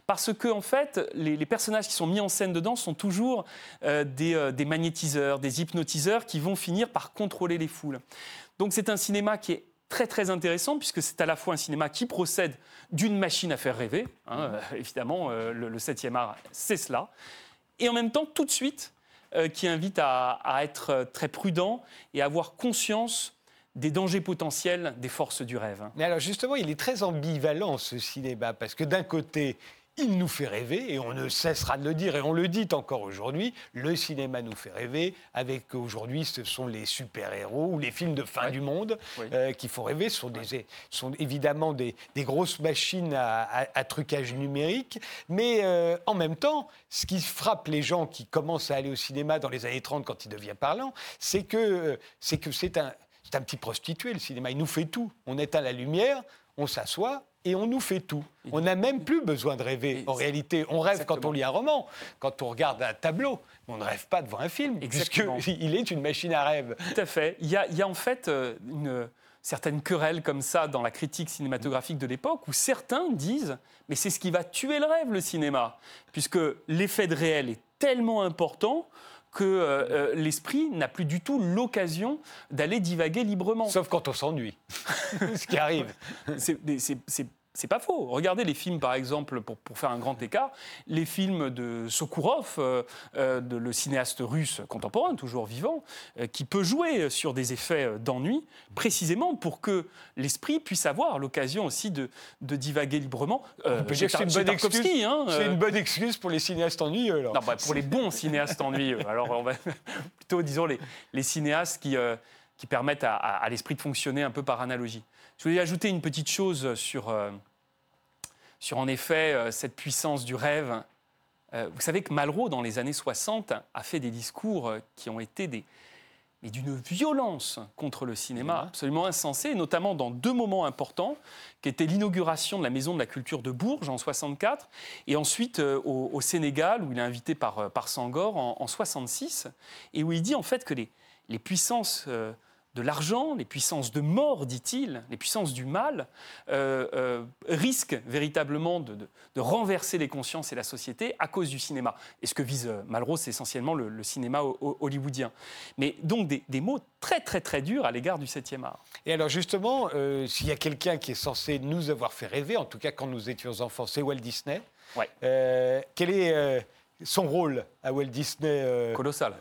parce que en fait, les, personnages qui sont mis en scène dedans sont toujours des, des magnétiseurs, des hypnotiseurs qui vont finir par contrôler les foules. Donc c'est un cinéma qui est très très intéressant puisque c'est à la fois un cinéma qui procède d'une machine à faire rêver, hein, euh, évidemment euh, le, 7e art c'est cela, et en même temps tout de suite euh, qui invite à, être très prudent et à avoir conscience des dangers potentiels des forces du rêve. Mais alors justement, il est très ambivalent ce cinéma, parce que d'un côté, il nous fait rêver, et on ne cessera de le dire, et on le dit encore aujourd'hui, le cinéma nous fait rêver, avec aujourd'hui ce sont les super-héros ou les films de fin du monde euh, qui font rêver, ce sont, des, sont évidemment des, grosses machines à, trucage numérique, mais euh, en même temps, ce qui frappe les gens qui commencent à aller au cinéma dans les années 30 quand il devient parlant, c'est que euh, c'est que c'est un, un petit prostitué le cinéma, il nous fait tout. On éteint la lumière, on s'assoit, et on nous fait tout. On n'a même plus besoin de rêver. En réalité, on rêve quand on lit un roman, quand on regarde un tableau, mais on ne rêve pas devant un film, puisqu'il *laughs* est une machine à rêve. Tout à fait. Il y a, en fait euh, une certaine querelle comme ça dans la critique cinématographique de l'époque, où certains disent mais c'est ce qui va tuer le rêve, le cinéma, puisque l'effet de réel est tellement important que euh, euh, l'esprit n'a plus du tout l'occasion d'aller divaguer librement. Sauf quand on s'ennuie, *laughs* ce qui arrive. C'est c'est pas faux. Regardez les films, par exemple, pour, faire un grand écart, les films de Sokourov, euh, euh, de, le cinéaste russe contemporain, toujours vivant, euh, qui peut jouer sur des effets d'ennui, précisément pour que l'esprit puisse avoir l'occasion aussi de, divaguer librement. c'est une, bonne excuse, hein, une bonne excuse pour les cinéastes ennuyeux. Alors. Non, bah, pour les bons cinéastes ennuyeux. *laughs* Alors, on va *laughs* plutôt, disons, les, les cinéastes qui, qui permettent à, à l'esprit de fonctionner un peu par analogie. Je voulais ajouter une petite chose sur, sur en effet euh, cette puissance du rêve. Euh, vous savez que Malraux, dans les années 60, a fait des discours euh, qui ont été des, mais d'une violence contre le cinéma absolument insensée, notamment dans deux moments importants, qui étaient l'inauguration de la Maison de la Culture de Bourges en 64, et ensuite au, Sénégal, où il est invité par, par Sangor en, 66, et où il dit en fait que les, les puissances de l'argent, les puissances de mort, dit-il, les puissances du mal, euh, euh, risquent véritablement de, renverser les consciences et la société à cause du cinéma. Et ce que vise euh, Malraux, c'est essentiellement le, cinéma hollywoodien. Mais donc des, mots très très très durs à l'égard du 7e art. Et alors justement, s'il y a quelqu'un qui est censé nous avoir fait rêver, en tout cas quand nous étions enfants, c'est Walt Disney. Ouais. quel est son rôle à Walt Disney Colossal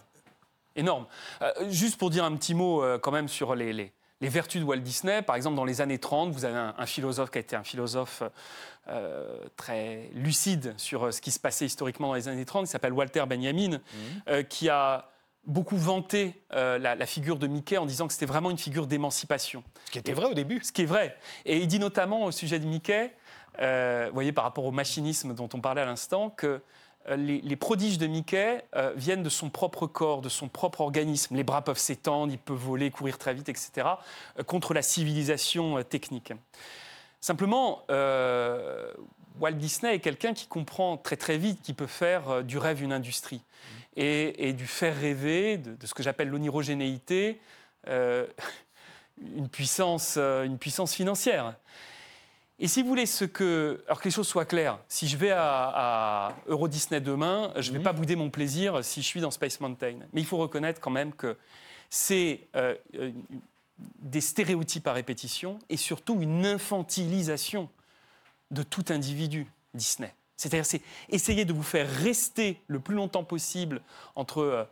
énorme. Euh, juste pour dire un petit mot euh, quand même sur les, les, vertus de Walt Disney, par exemple dans les années 30, vous avez un, philosophe qui a été un philosophe euh, très lucide sur ce qui se passait historiquement dans les années 30, qui s'appelle Walter Benjamin, mhm. qui a beaucoup vanté la, figure de Mickey en disant que c'était vraiment une figure d'émancipation. Ce qui était vrai au début. Ce qui est vrai. Et il dit notamment au sujet de Mickey, vous voyez par rapport au machinisme dont on parlait à l'instant, que euh, les, prodiges de Mickey euh, viennent de son propre corps, de son propre organisme. Les bras peuvent s'étendre, il peut voler, courir très vite, etc., euh, contre la civilisation technique. Simplement, Walt Disney est quelqu'un qui comprend très très vite qu'il peut faire du rêve une industrie et, du faire rêver, de, de ce que j'appelle l'onirogénéité, *laughs* une, une puissance financière. Et si vous voulez ce que, alors que les choses soient claires, si je vais à, Euro Disney demain, je ne vais mhm. pas bouder mon plaisir si je suis dans Space Mountain. Mais il faut reconnaître quand même que c'est euh, des stéréotypes à répétition et surtout une infantilisation de tout individu. Disney. C'est-à-dire, c'est essayer de vous faire rester le plus longtemps possible entre euh,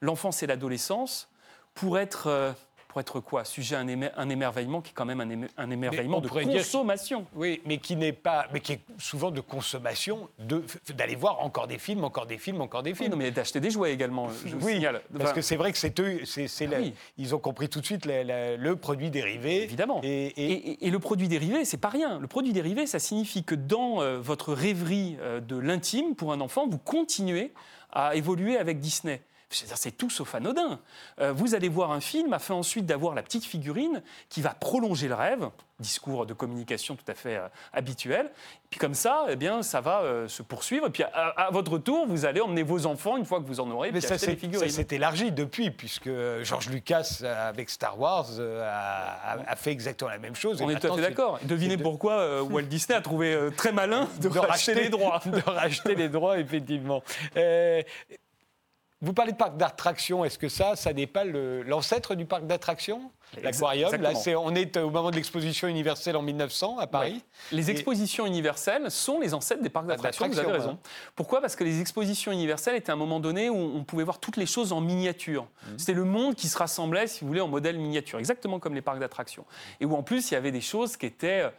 l'enfance et l'adolescence pour être euh, pour être quoi? Sujet à un, émerveillement qui est quand même un, émerveillement de consommation. oui, mais qui n'est pas, mais qui est souvent de consommation, d'aller voir encore des films, encore des films, encore des films. non, mais d'acheter des jouets également. Je oui, signale. parce que c'est vrai que c'est eux, c'est, ah ils ont compris tout de suite le produit dérivé. Évidemment. Et, le produit dérivé, c'est pas rien. Le produit dérivé, ça signifie que dans euh, votre rêverie euh, de l'intime pour un enfant, vous continuez à évoluer avec Disney c'est tout sauf anodin. Euh, vous allez voir un film afin ensuite d'avoir la petite figurine qui va prolonger le rêve, discours de communication tout à fait euh, habituel. Puis comme ça, eh bien, ça va euh, se poursuivre. Et puis à, votre tour, vous allez emmener vos enfants une fois que vous en aurez. Mais ça s'est élargi depuis, puisque George Lucas avec Star Wars a, fait exactement la même chose. On est tout à fait d'accord. Devinez pourquoi *laughs* Walt Disney a trouvé très malin de, racheter, les droits. *laughs* de racheter les droits, effectivement. Vous parlez de parc d'attractions, est-ce que ça, ça n'est pas l'ancêtre du parc d'attractions? L'aquarium, là, on est au moment de l'exposition universelle en 1900 à Paris. Les expositions universelles sont les ancêtres des parcs d'attractions, vous avez raison. Pourquoi? Parce que les expositions universelles étaient un moment donné où on pouvait voir toutes les choses en miniature. Mmh. C'était le monde qui se rassemblait, si vous voulez, en modèle miniature, exactement comme les parcs d'attractions. Et où en plus, il y avait des choses qui étaient euh,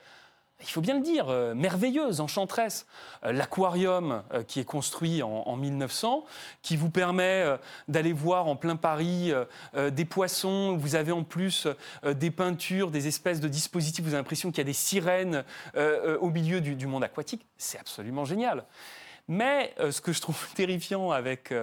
il faut bien le dire, euh, merveilleuse, enchanteresse. Euh, l'aquarium euh, qui est construit en, 1900, qui vous permet d'aller voir en plein Paris des poissons. Vous avez en plus des peintures, des espèces de dispositifs. Vous avez l'impression qu'il y a des sirènes au milieu du, monde aquatique. C'est absolument génial. Mais ce que je trouve *laughs* terrifiant avec,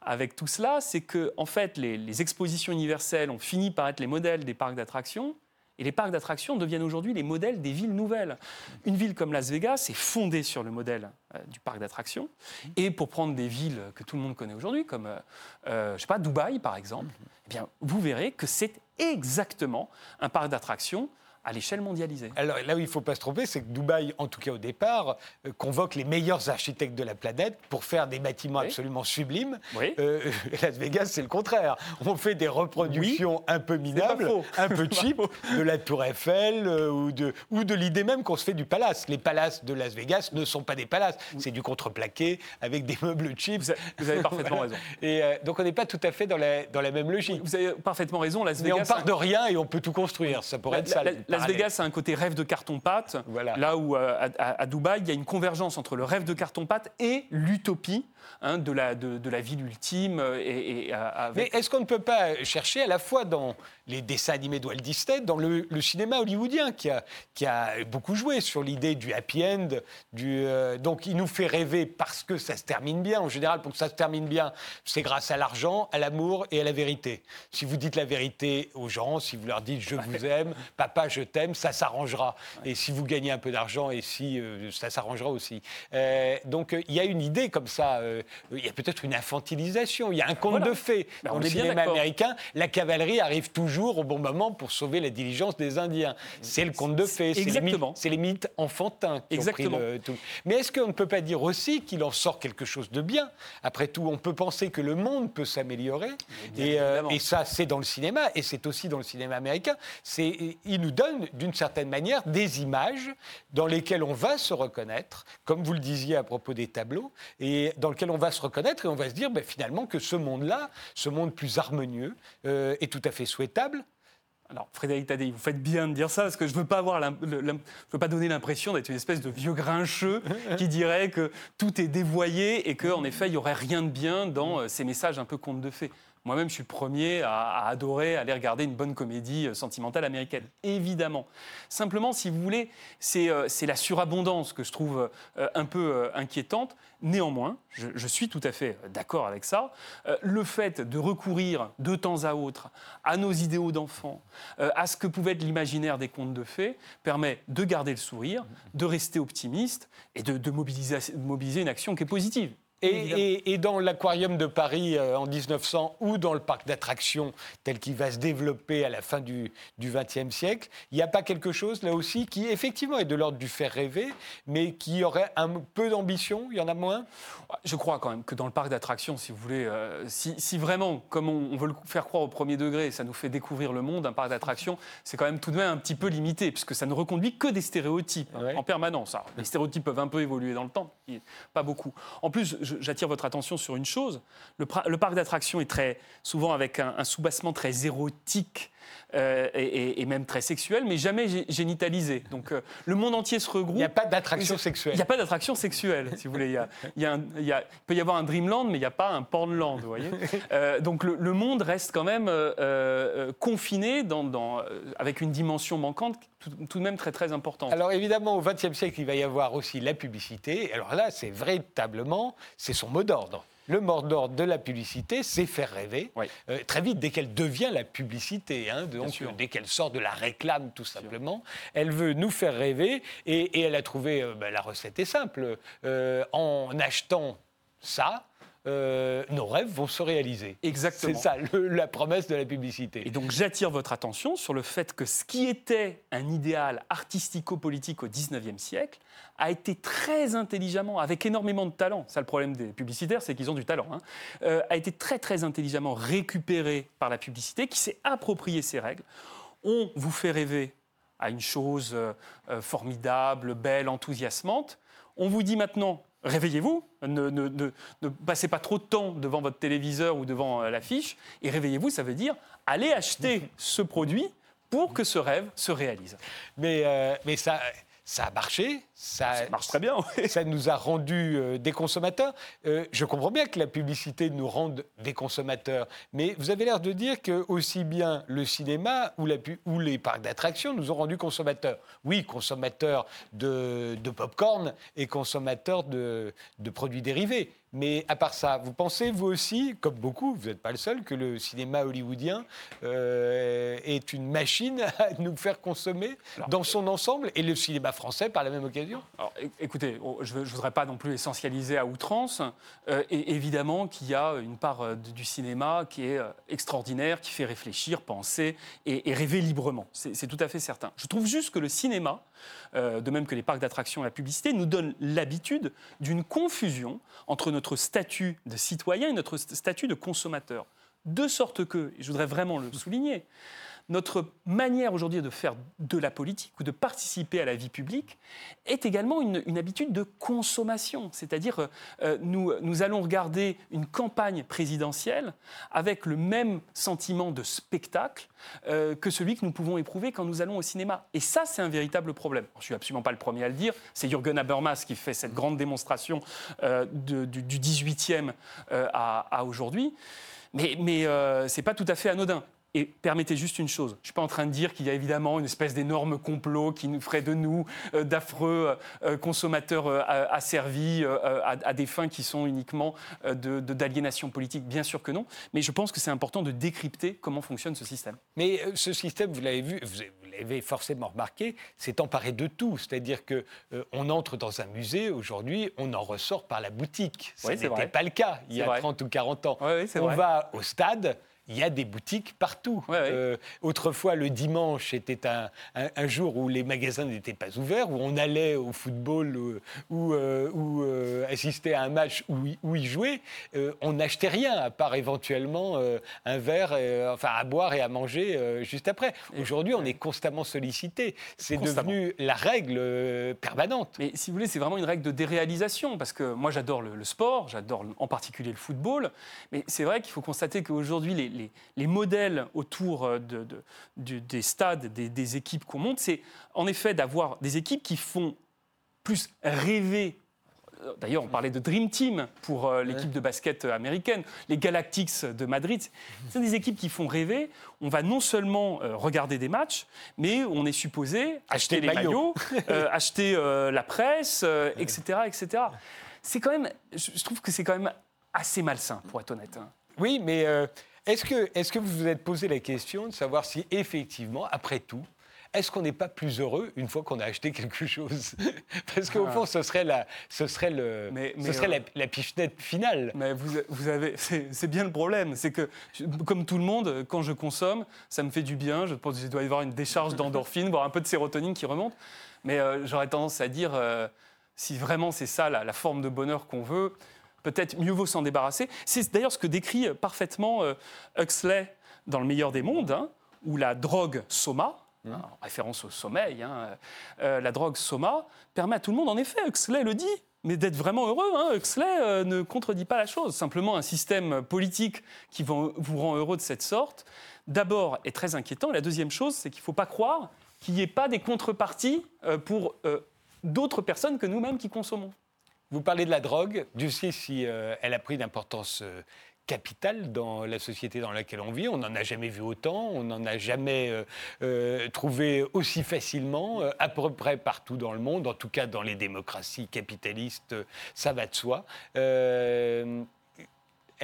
avec tout cela, c'est que en fait, les, les expositions universelles ont fini par être les modèles des parcs d'attractions. Et les parcs d'attractions deviennent aujourd'hui les modèles des villes nouvelles. Une ville comme Las Vegas est fondée sur le modèle euh, du parc d'attractions. Et pour prendre des villes que tout le monde connaît aujourd'hui, comme, euh, euh, je sais pas, Dubaï par exemple, eh bien, vous verrez que c'est exactement un parc d'attractions à l'échelle mondialisée. Alors là où il ne faut pas se tromper, c'est que Dubaï, en tout cas au départ, euh, convoque les meilleurs architectes de la planète pour faire des bâtiments absolument sublimes. Euh, *laughs* Las Vegas, c'est le contraire. On fait des reproductions un peu minables, un *laughs* peu cheap, de la Tour Eiffel euh, ou de, ou de l'idée même qu'on se fait du palace. Les palaces de Las Vegas ne sont pas des palaces, c'est du contreplaqué avec des meubles cheap. Vous avez, parfaitement *laughs* raison. Et donc on n'est pas tout à fait dans la, dans la même logique. Vous avez parfaitement raison. Las Vegas, Mais on part de rien et on peut tout construire. Ça pourrait être ça. Las Vegas a un côté rêve de carton-pâte, là où euh, à, Dubaï, il y a une convergence entre le rêve de carton-pâte et l'utopie hein, de, la, de, ville ultime. Euh, euh, Mais est-ce qu'on ne peut pas chercher à la fois dans les dessins animés de Walt Disney, dans le, cinéma hollywoodien qui a, beaucoup joué sur l'idée du happy end. Du, donc il nous fait rêver parce que ça se termine bien. En général, pour que ça se termine bien, c'est grâce à l'argent, à l'amour et à la vérité. Si vous dites la vérité aux gens, si vous leur dites je vous aime, papa je t'aime, ça s'arrangera. Et si vous gagnez un peu d'argent, et si euh, ça s'arrangera aussi. Euh, donc euh, il y a une idée comme ça. Il y a peut-être une infantilisation. Il y a un conte de fées ben, dans le cinéma américain. La cavalerie arrive toujours au bon moment pour sauver la diligence des Indiens. C'est le conte de fées. C'est les, mythes enfantins qui Exactement. ont pris le tout. Mais est-ce qu'on ne peut pas dire aussi qu'il en sort quelque chose de bien? Après tout, on peut penser que le monde peut s'améliorer. Et, et, ça, c'est dans le cinéma, et c'est aussi dans le cinéma américain. Il nous donne d'une certaine manière des images dans lesquelles on va se reconnaître, comme vous le disiez à propos des tableaux, et dans on va se reconnaître et on va se dire ben, finalement que ce monde-là, ce monde plus harmonieux, euh, est tout à fait souhaitable. Alors, Frédéric Tadei, vous faites bien de dire ça, parce que je ne veux, pas avoir veux pas donner l'impression d'être une espèce de vieux grincheux *laughs* qui dirait que tout est dévoyé et qu'en effet, il n'y aurait rien de bien dans euh, ces messages un peu contes de fées. Moi-même, je suis le premier à, adorer aller regarder une bonne comédie euh, sentimentale américaine, évidemment. Simplement, si vous voulez, c'est euh, la surabondance que je trouve euh, un peu inquiétante. Néanmoins, je, suis tout à fait d'accord avec ça. le fait de recourir de temps à autre à nos idéaux d'enfants, à ce que pouvait être l'imaginaire des contes de fées, permet de garder le sourire, de rester optimiste et de, mobiliser, mobiliser une action qui est positive Et, dans l'aquarium de Paris euh, en 1900 ou dans le parc d'attractions tel qu'il va se développer à la fin du XXe siècle, il n'y a pas quelque chose là aussi qui effectivement est de l'ordre du faire rêver, mais qui aurait un peu d'ambition Il y en a moins? Je crois quand même que dans le parc d'attractions, si vous voulez, euh, si, vraiment, comme on, veut le faire croire au premier degré, ça nous fait découvrir le monde, un parc d'attractions, *laughs* c'est quand même tout de même un petit peu limité, puisque ça ne reconduit que des stéréotypes en permanence. les stéréotypes peuvent un peu évoluer dans le temps, pas beaucoup. En plus, j'attire votre attention sur une chose. Le, parc d'attractions est très souvent avec un, un soubassement très érotique euh, et, même très sexuel, mais jamais génitalisé. Donc euh, le monde entier se regroupe. Il n'y a pas d'attraction sexuelle. Il n'y a pas d'attraction sexuelle, si vous voulez. Il, y a, il, peut y avoir un Dreamland, mais il n'y a pas un Pornland, vous voyez. *laughs* Euh, donc le, monde reste quand même confiné dans, avec une dimension manquante tout, tout, de même très très importante. Alors évidemment, au XXe siècle, il va y avoir aussi la publicité. Alors là, c'est véritablement, c'est son mot d'ordre le mot d'ordre de la publicité, c'est faire rêver. Euh, très vite, dès qu'elle devient la publicité, hein, donc, dès qu'elle sort de la réclame, tout simplement, elle veut nous faire rêver et, elle a trouvé, euh, ben, la recette est simple, euh, en achetant ça, euh, nos rêves vont se réaliser. Exactement. C'est ça, la promesse de la publicité. Et donc j'attire votre attention sur le fait que ce qui était un idéal artistico-politique au 19e siècle a été très intelligemment, avec énormément de talent, ça le problème des publicitaires, c'est qu'ils ont du talent, hein, euh, a été très très intelligemment récupéré par la publicité qui s'est approprié ces règles. On vous fait rêver à une chose euh, formidable, belle, enthousiasmante. On vous dit maintenant, réveillez-vous, ne, passez pas trop de temps devant votre téléviseur ou devant euh, l'affiche, et réveillez-vous, ça veut dire allez acheter ce produit pour que ce rêve se réalise. Mais, euh, mais ça, ça a marché. Ça, marche très bien. Ça nous a rendu euh, des consommateurs. Euh, je comprends bien que la publicité nous rende des consommateurs, mais vous avez l'air de dire que aussi bien le cinéma ou, la, ou les parcs d'attractions nous ont rendus consommateurs. Oui, consommateurs de, de pop-corn et consommateurs de, de produits dérivés. Mais à part ça, vous pensez, vous aussi, comme beaucoup, vous n'êtes pas le seul, que le cinéma hollywoodien euh, est une machine *laughs* à nous faire consommer dans son ensemble, et le cinéma français par la même occasion? Écoutez, je ne voudrais pas non plus essentialiser à outrance. Euh, et évidemment qu'il y a une part euh, du cinéma qui est extraordinaire, qui fait réfléchir, penser et, et rêver librement. C'est tout à fait certain. Je trouve juste que le cinéma, de même que les parcs d'attractions et la publicité, nous donne l'habitude d'une confusion entre notre statut de citoyen et notre statut de consommateur. De sorte que, et je voudrais vraiment le souligner, notre manière aujourd'hui de faire de la politique ou de participer à la vie publique est également une, habitude de consommation. C'est-à-dire, euh, nous, nous allons regarder une campagne présidentielle avec le même sentiment de spectacle euh, que celui que nous pouvons éprouver quand nous allons au cinéma. Et ça, c'est un véritable problème. je ne suis absolument pas le premier à le dire. C'est Jürgen Habermas qui fait cette grande démonstration euh, du, 18e à, à aujourd'hui. Mais, mais ce n'est pas tout à fait anodin. Et permettez juste une chose, je ne suis pas en train de dire qu'il y a évidemment une espèce d'énorme complot qui nous ferait de nous euh, d'affreux euh, consommateurs euh, asservis à, des fins qui sont uniquement d'aliénation politique. Bien sûr que non, mais je pense que c'est important de décrypter comment fonctionne ce système. Mais ce système, vous l'avez vu, vous l'avez forcément remarqué, c'est emparé de tout. C'est-à-dire que on entre dans un musée aujourd'hui, on en ressort par la boutique. Ce n'était pas le cas il y a 30 ou 40 ans. on va au stade il y a des boutiques partout. Euh, autrefois, le dimanche était un, un, jour où les magasins n'étaient pas ouverts, où on allait au football euh, ou, euh, ou assister à un match où, où y jouer. on n'achetait rien, à part éventuellement un verre, enfin à boire et à manger juste après. Aujourd'hui, on est constamment sollicité. C'est devenu la règle permanente. Mais si vous voulez, c'est vraiment une règle de déréalisation, parce que moi, j'adore le, le, sport, j'adore en particulier le football, mais c'est vrai qu'il faut constater qu'aujourd'hui, les, les, modèles autour euh, des stades, des, équipes qu'on monte, c'est en effet d'avoir des équipes qui font plus rêver euh, D'ailleurs, on parlait de Dream Team pour euh, l'équipe de basket américaine, les Galactics de Madrid. *laughs* Ce sont des équipes qui font rêver. On va non seulement regarder des matchs, mais on est supposé acheter, les maillots, *laughs* acheter la presse, etc., etc. C'est quand même, je trouve que c'est quand même assez malsain, pour être honnête. Hein. Oui, mais est-ce que, est que vous vous êtes posé la question de savoir si effectivement, après tout, est-ce qu'on n'est pas plus heureux une fois qu'on a acheté quelque chose? *laughs* Parce qu'au ah. fond, ce serait la, ce serait le, ce serait la, la, pichenette finale. Mais vous, vous avez, c'est bien le problème, c'est que comme tout le monde, quand je consomme, ça me fait du bien. Je pense qu'il doit y avoir une décharge d'endorphine, voire un peu de sérotonine qui remonte. Mais j'aurais tendance à dire, si vraiment c'est ça la, forme de bonheur qu'on veut, peut-être mieux vaut s'en débarrasser. C'est d'ailleurs ce que décrit parfaitement Huxley dans Le meilleur des mondes, hein, où la drogue soma, mmh. hein, en référence au sommeil, hein, euh, la drogue soma permet à tout le monde, en effet, Huxley le dit, mais d'être vraiment heureux. Hein. Huxley euh, ne contredit pas la chose. Simplement, un système politique qui vous rend heureux de cette sorte, d'abord, est très inquiétant. La deuxième chose, c'est qu'il ne faut pas croire qu'il n'y ait pas des contreparties euh, pour d'autres personnes que nous-mêmes qui consommons. Vous parlez de la drogue. Dieu sait si elle a pris d'importance capital dans la société dans laquelle on vit. On n'en a jamais vu autant, on n'en a jamais euh, euh, trouvé aussi facilement, euh, à peu près partout dans le monde, en tout cas dans les démocraties capitalistes, ça va de soi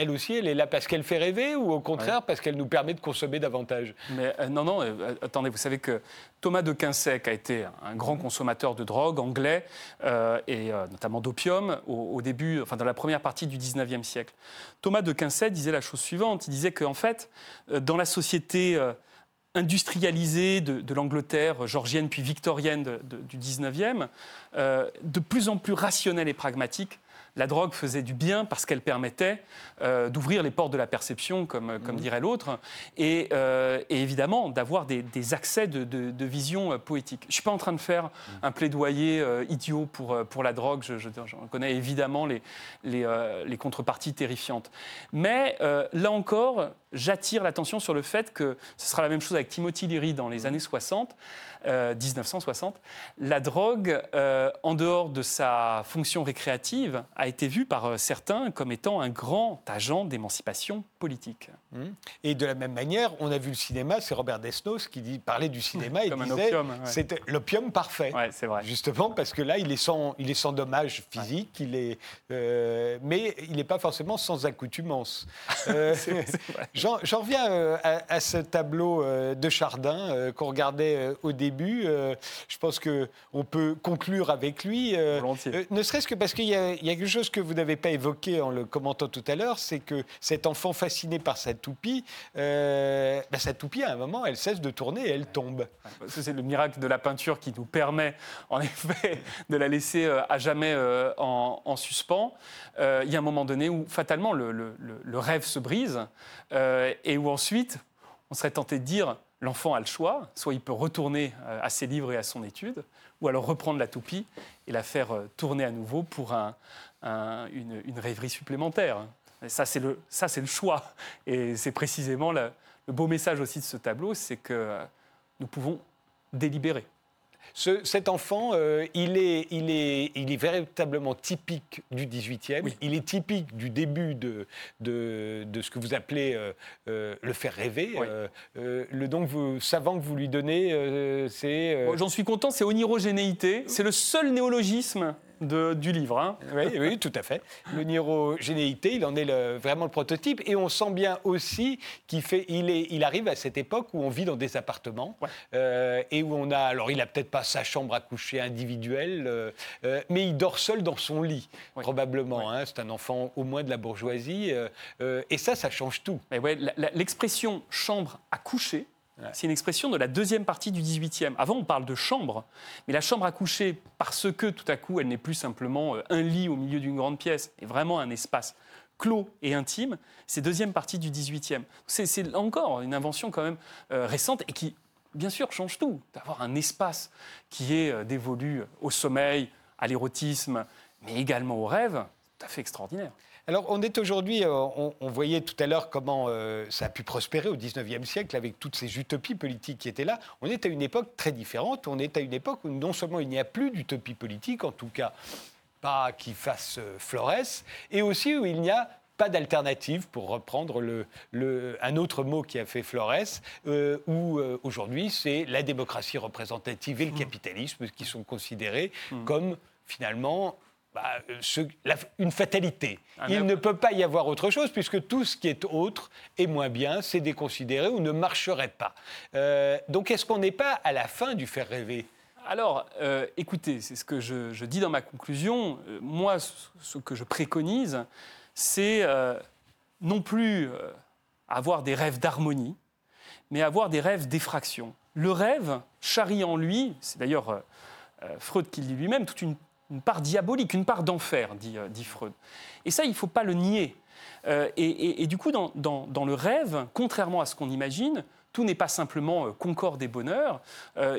elle aussi, elle est là parce qu'elle fait rêver ou au contraire parce qu'elle nous permet de consommer davantage? Mais euh, non, non, euh, attendez, vous savez que Thomas de Quinsec a été un grand consommateur de drogue anglais euh, et notamment d'opium au, début, enfin dans la première partie du 19e siècle. Thomas de Quinsec disait la chose suivante, il disait qu'en fait, dans la société industrialisée de, l'Angleterre georgienne puis victorienne du 19e, de plus en plus rationnelle et pragmatique, la drogue faisait du bien parce qu'elle permettait euh, d'ouvrir les portes de la perception, comme, comme mhm. dirait l'autre, euh, et, évidemment d'avoir des, accès de, vision euh, poétique. Je ne suis pas en train de faire mhm. un plaidoyer idiot pour, pour la drogue, je, connais évidemment les, les, les, contreparties terrifiantes. Mais là encore, j'attire l'attention sur le fait que ce sera la même chose avec Timothy Leary dans les mhm. années 60. 1960, euh, la drogue, euh, en dehors de sa fonction récréative, a été vue par euh, certains comme étant un grand agent d'émancipation politique. Mmh. Et de la même manière, on a vu le cinéma, c'est Robert Desnos qui dit, parlait du cinéma *laughs* et disait c'était l'opium parfait. c'est vrai. Justement parce que là, il est sans, il est sans dommage physique, il est, mais il n'est pas forcément sans accoutumance. *laughs* *laughs* J'en reviens à, ce tableau de Chardin qu'on regardait au début euh, je pense qu'on peut conclure avec lui. Euh, euh, ne serait-ce que parce qu'il y, a quelque chose que vous n'avez pas évoqué en le commentant tout à l'heure, c'est que cet enfant fasciné par sa toupie, bah, sa toupie, à un moment, elle cesse de tourner et elle tombe. C'est le miracle de la peinture qui nous permet, *laughs* en effet, de la laisser à jamais en, suspens. Il y a un moment donné où, fatalement, le, rêve se brise et où ensuite, on serait tenté de dire l'enfant a le choix, soit il peut retourner euh, à ses livres et à son étude, ou alors reprendre la toupie et la faire euh, tourner à nouveau pour une, rêverie supplémentaire. Ça, c'est le, le, choix. Et c'est précisément le beau message aussi de ce tableau, c'est que euh, nous pouvons délibérer cet enfant, euh, il, est, il, est, il est véritablement typique du 18e. Il est typique du début de, de, de ce que vous appelez euh, euh, le faire rêver. le don vous, savant que vous lui donnez, c'est. J'en suis content, c'est onirogénéité. C'est le seul néologisme du livre. Hein. Oui, oui, tout à fait. Le nirogénéité, il en est le, vraiment le prototype. Et on sent bien aussi qu'il fait, il, est, il arrive à cette époque où on vit dans des appartements euh, et où on a, alors il n'a peut-être pas sa chambre à coucher individuelle, euh, euh, mais il dort seul dans son lit, probablement. Hein. C'est un enfant au moins de la bourgeoisie. et ça, ça change tout. Mais ouais, l'expression chambre à coucher, c'est une expression de la deuxième partie du XVIIIe. Avant, on parle de chambre, mais la chambre à coucher, parce que tout à coup, elle n'est plus simplement euh, un lit au milieu d'une grande pièce, mais vraiment un espace clos et intime, c'est deuxième partie du XVIIIe. C'est encore une invention quand même euh, récente et qui, bien sûr, change tout. D'avoir un espace qui est euh, dévolu au sommeil, à l'érotisme, mais également au rêve, tout à fait extraordinaire. Alors, on est aujourd'hui, euh, on, voyait tout à l'heure comment euh, ça a pu prospérer au 19e siècle avec toutes ces utopies politiques qui étaient là. On est à une époque très différente. On est à une époque où non seulement il n'y a plus d'utopie politique, en tout cas pas qui fasse euh, Flores, et aussi où il n'y a pas d'alternative, pour reprendre le, un autre mot qui a fait Flores, où aujourd'hui c'est la démocratie représentative et le mmh. capitalisme qui sont considérés mmh. comme finalement bah, une fatalité. Il ne peut pas y avoir autre chose, puisque tout ce qui est autre est moins bien, c'est déconsidéré ou ne marcherait pas. Euh, donc est-ce qu'on n'est pas à la fin du faire rêver? Alors, euh, écoutez, c'est ce que je, dis dans ma conclusion. Euh, moi, ce que je préconise, c'est non plus avoir des rêves d'harmonie, mais avoir des rêves d'effraction. Le rêve charrie en lui, c'est d'ailleurs Freud qui le dit lui-même, toute une une part diabolique, une part d'enfer, dit, euh, Freud. Et ça, il ne faut pas le nier. Euh, et, du coup, dans, dans, le rêve, contrairement à ce qu'on imagine, tout n'est pas simplement euh, concorde et bonheur,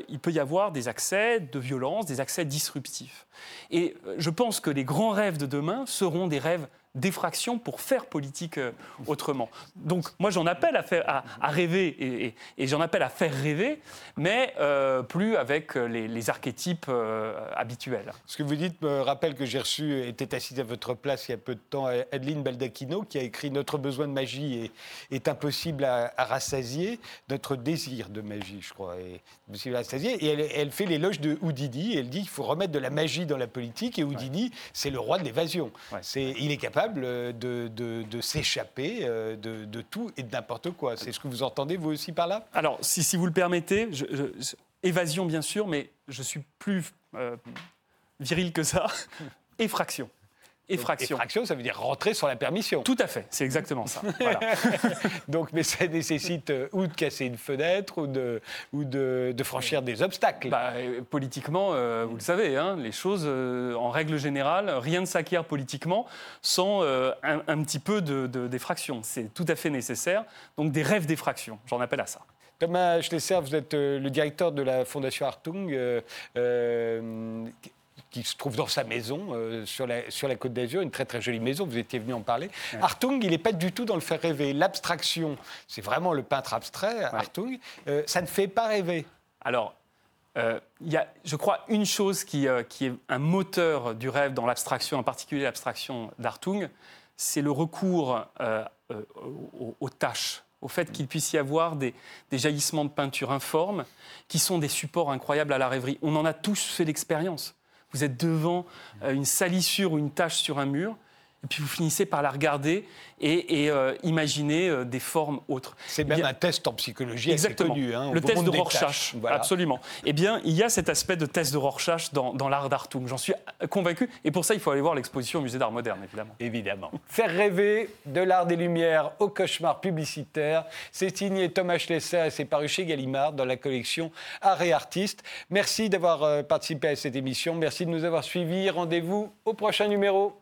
il peut y avoir des accès de violence, des accès disruptifs. Et je pense que les grands rêves de demain seront des rêves d'effraction pour faire politique euh, autrement. Donc moi j'en appelle à, faire, à, rêver et, j'en appelle à faire rêver, mais euh, plus avec euh, les, archétypes habituels. Ce que vous dites me rappelle que j'ai reçu, était assise à votre place il y a peu de temps, Adeline Baldacchino, qui a écrit Notre besoin de magie est, est impossible à, rassasier, notre désir de magie, je crois, est impossible à rassasier. Et elle, fait l'éloge de Houdini, elle dit qu'il faut remettre de la magie dans la politique, et Houdini, c'est le roi de l'évasion. C'est, il est capable de, s'échapper euh, de, tout et de n'importe quoi. C'est ce que vous entendez, vous aussi, par là? Alors, si, si, vous le permettez, évasion, bien sûr, mais je suis plus euh, viril que ça. *laughs* Effraction. Effraction. Effraction, ça veut dire rentrer sur la permission. Tout à fait, c'est exactement ça. *laughs* *laughs* Donc, mais ça nécessite euh, ou de casser une fenêtre ou de, ou de, franchir des obstacles. Bah, politiquement, euh, vous le savez, hein, les choses, euh, en règle générale, rien ne s'acquiert politiquement sans un, petit peu d'effraction. c'est tout à fait nécessaire. Donc des rêves d'effraction, j'en appelle à ça. Thomas Schlesser, vous êtes le directeur de la Fondation Hartung qui se trouve dans sa maison euh, sur, la, sur la Côte d'Azur, une très très jolie maison, vous étiez venu en parler. Hartung, il n'est pas du tout dans le faire rêver. L'abstraction, c'est vraiment le peintre abstrait, Hartung, euh, ça ne fait pas rêver. Alors, euh, il y a, je crois, une chose qui, qui est un moteur du rêve dans l'abstraction, en particulier l'abstraction d'Hartung, c'est le recours aux, aux, tâches au fait qu'il puisse y avoir des, des, jaillissements de peinture informes qui sont des supports incroyables à la rêverie. On en a tous fait l'expérience. Vous êtes devant euh, une salissure ou une tache sur un mur, et puis vous finissez par la regarder et, euh, imaginer euh, des formes autres. C'est même un test en psychologie Exactement. connu. Hein, le test de Rorschach, absolument. Eh bien, il y a cet aspect de test de Rorschach dans, dans l'art d'Artung. J'en suis convaincu. Et pour ça, il faut aller voir l'exposition au Musée d'Art Moderne, évidemment. Évidemment. Faire rêver de l'art des Lumières au cauchemar publicitaire. C'est signé Thomas Schlesser et c'est paru chez Gallimard dans la collection Art et Artistes. Merci d'avoir euh, participé à cette émission. Merci de nous avoir suivis. Rendez-vous au prochain numéro.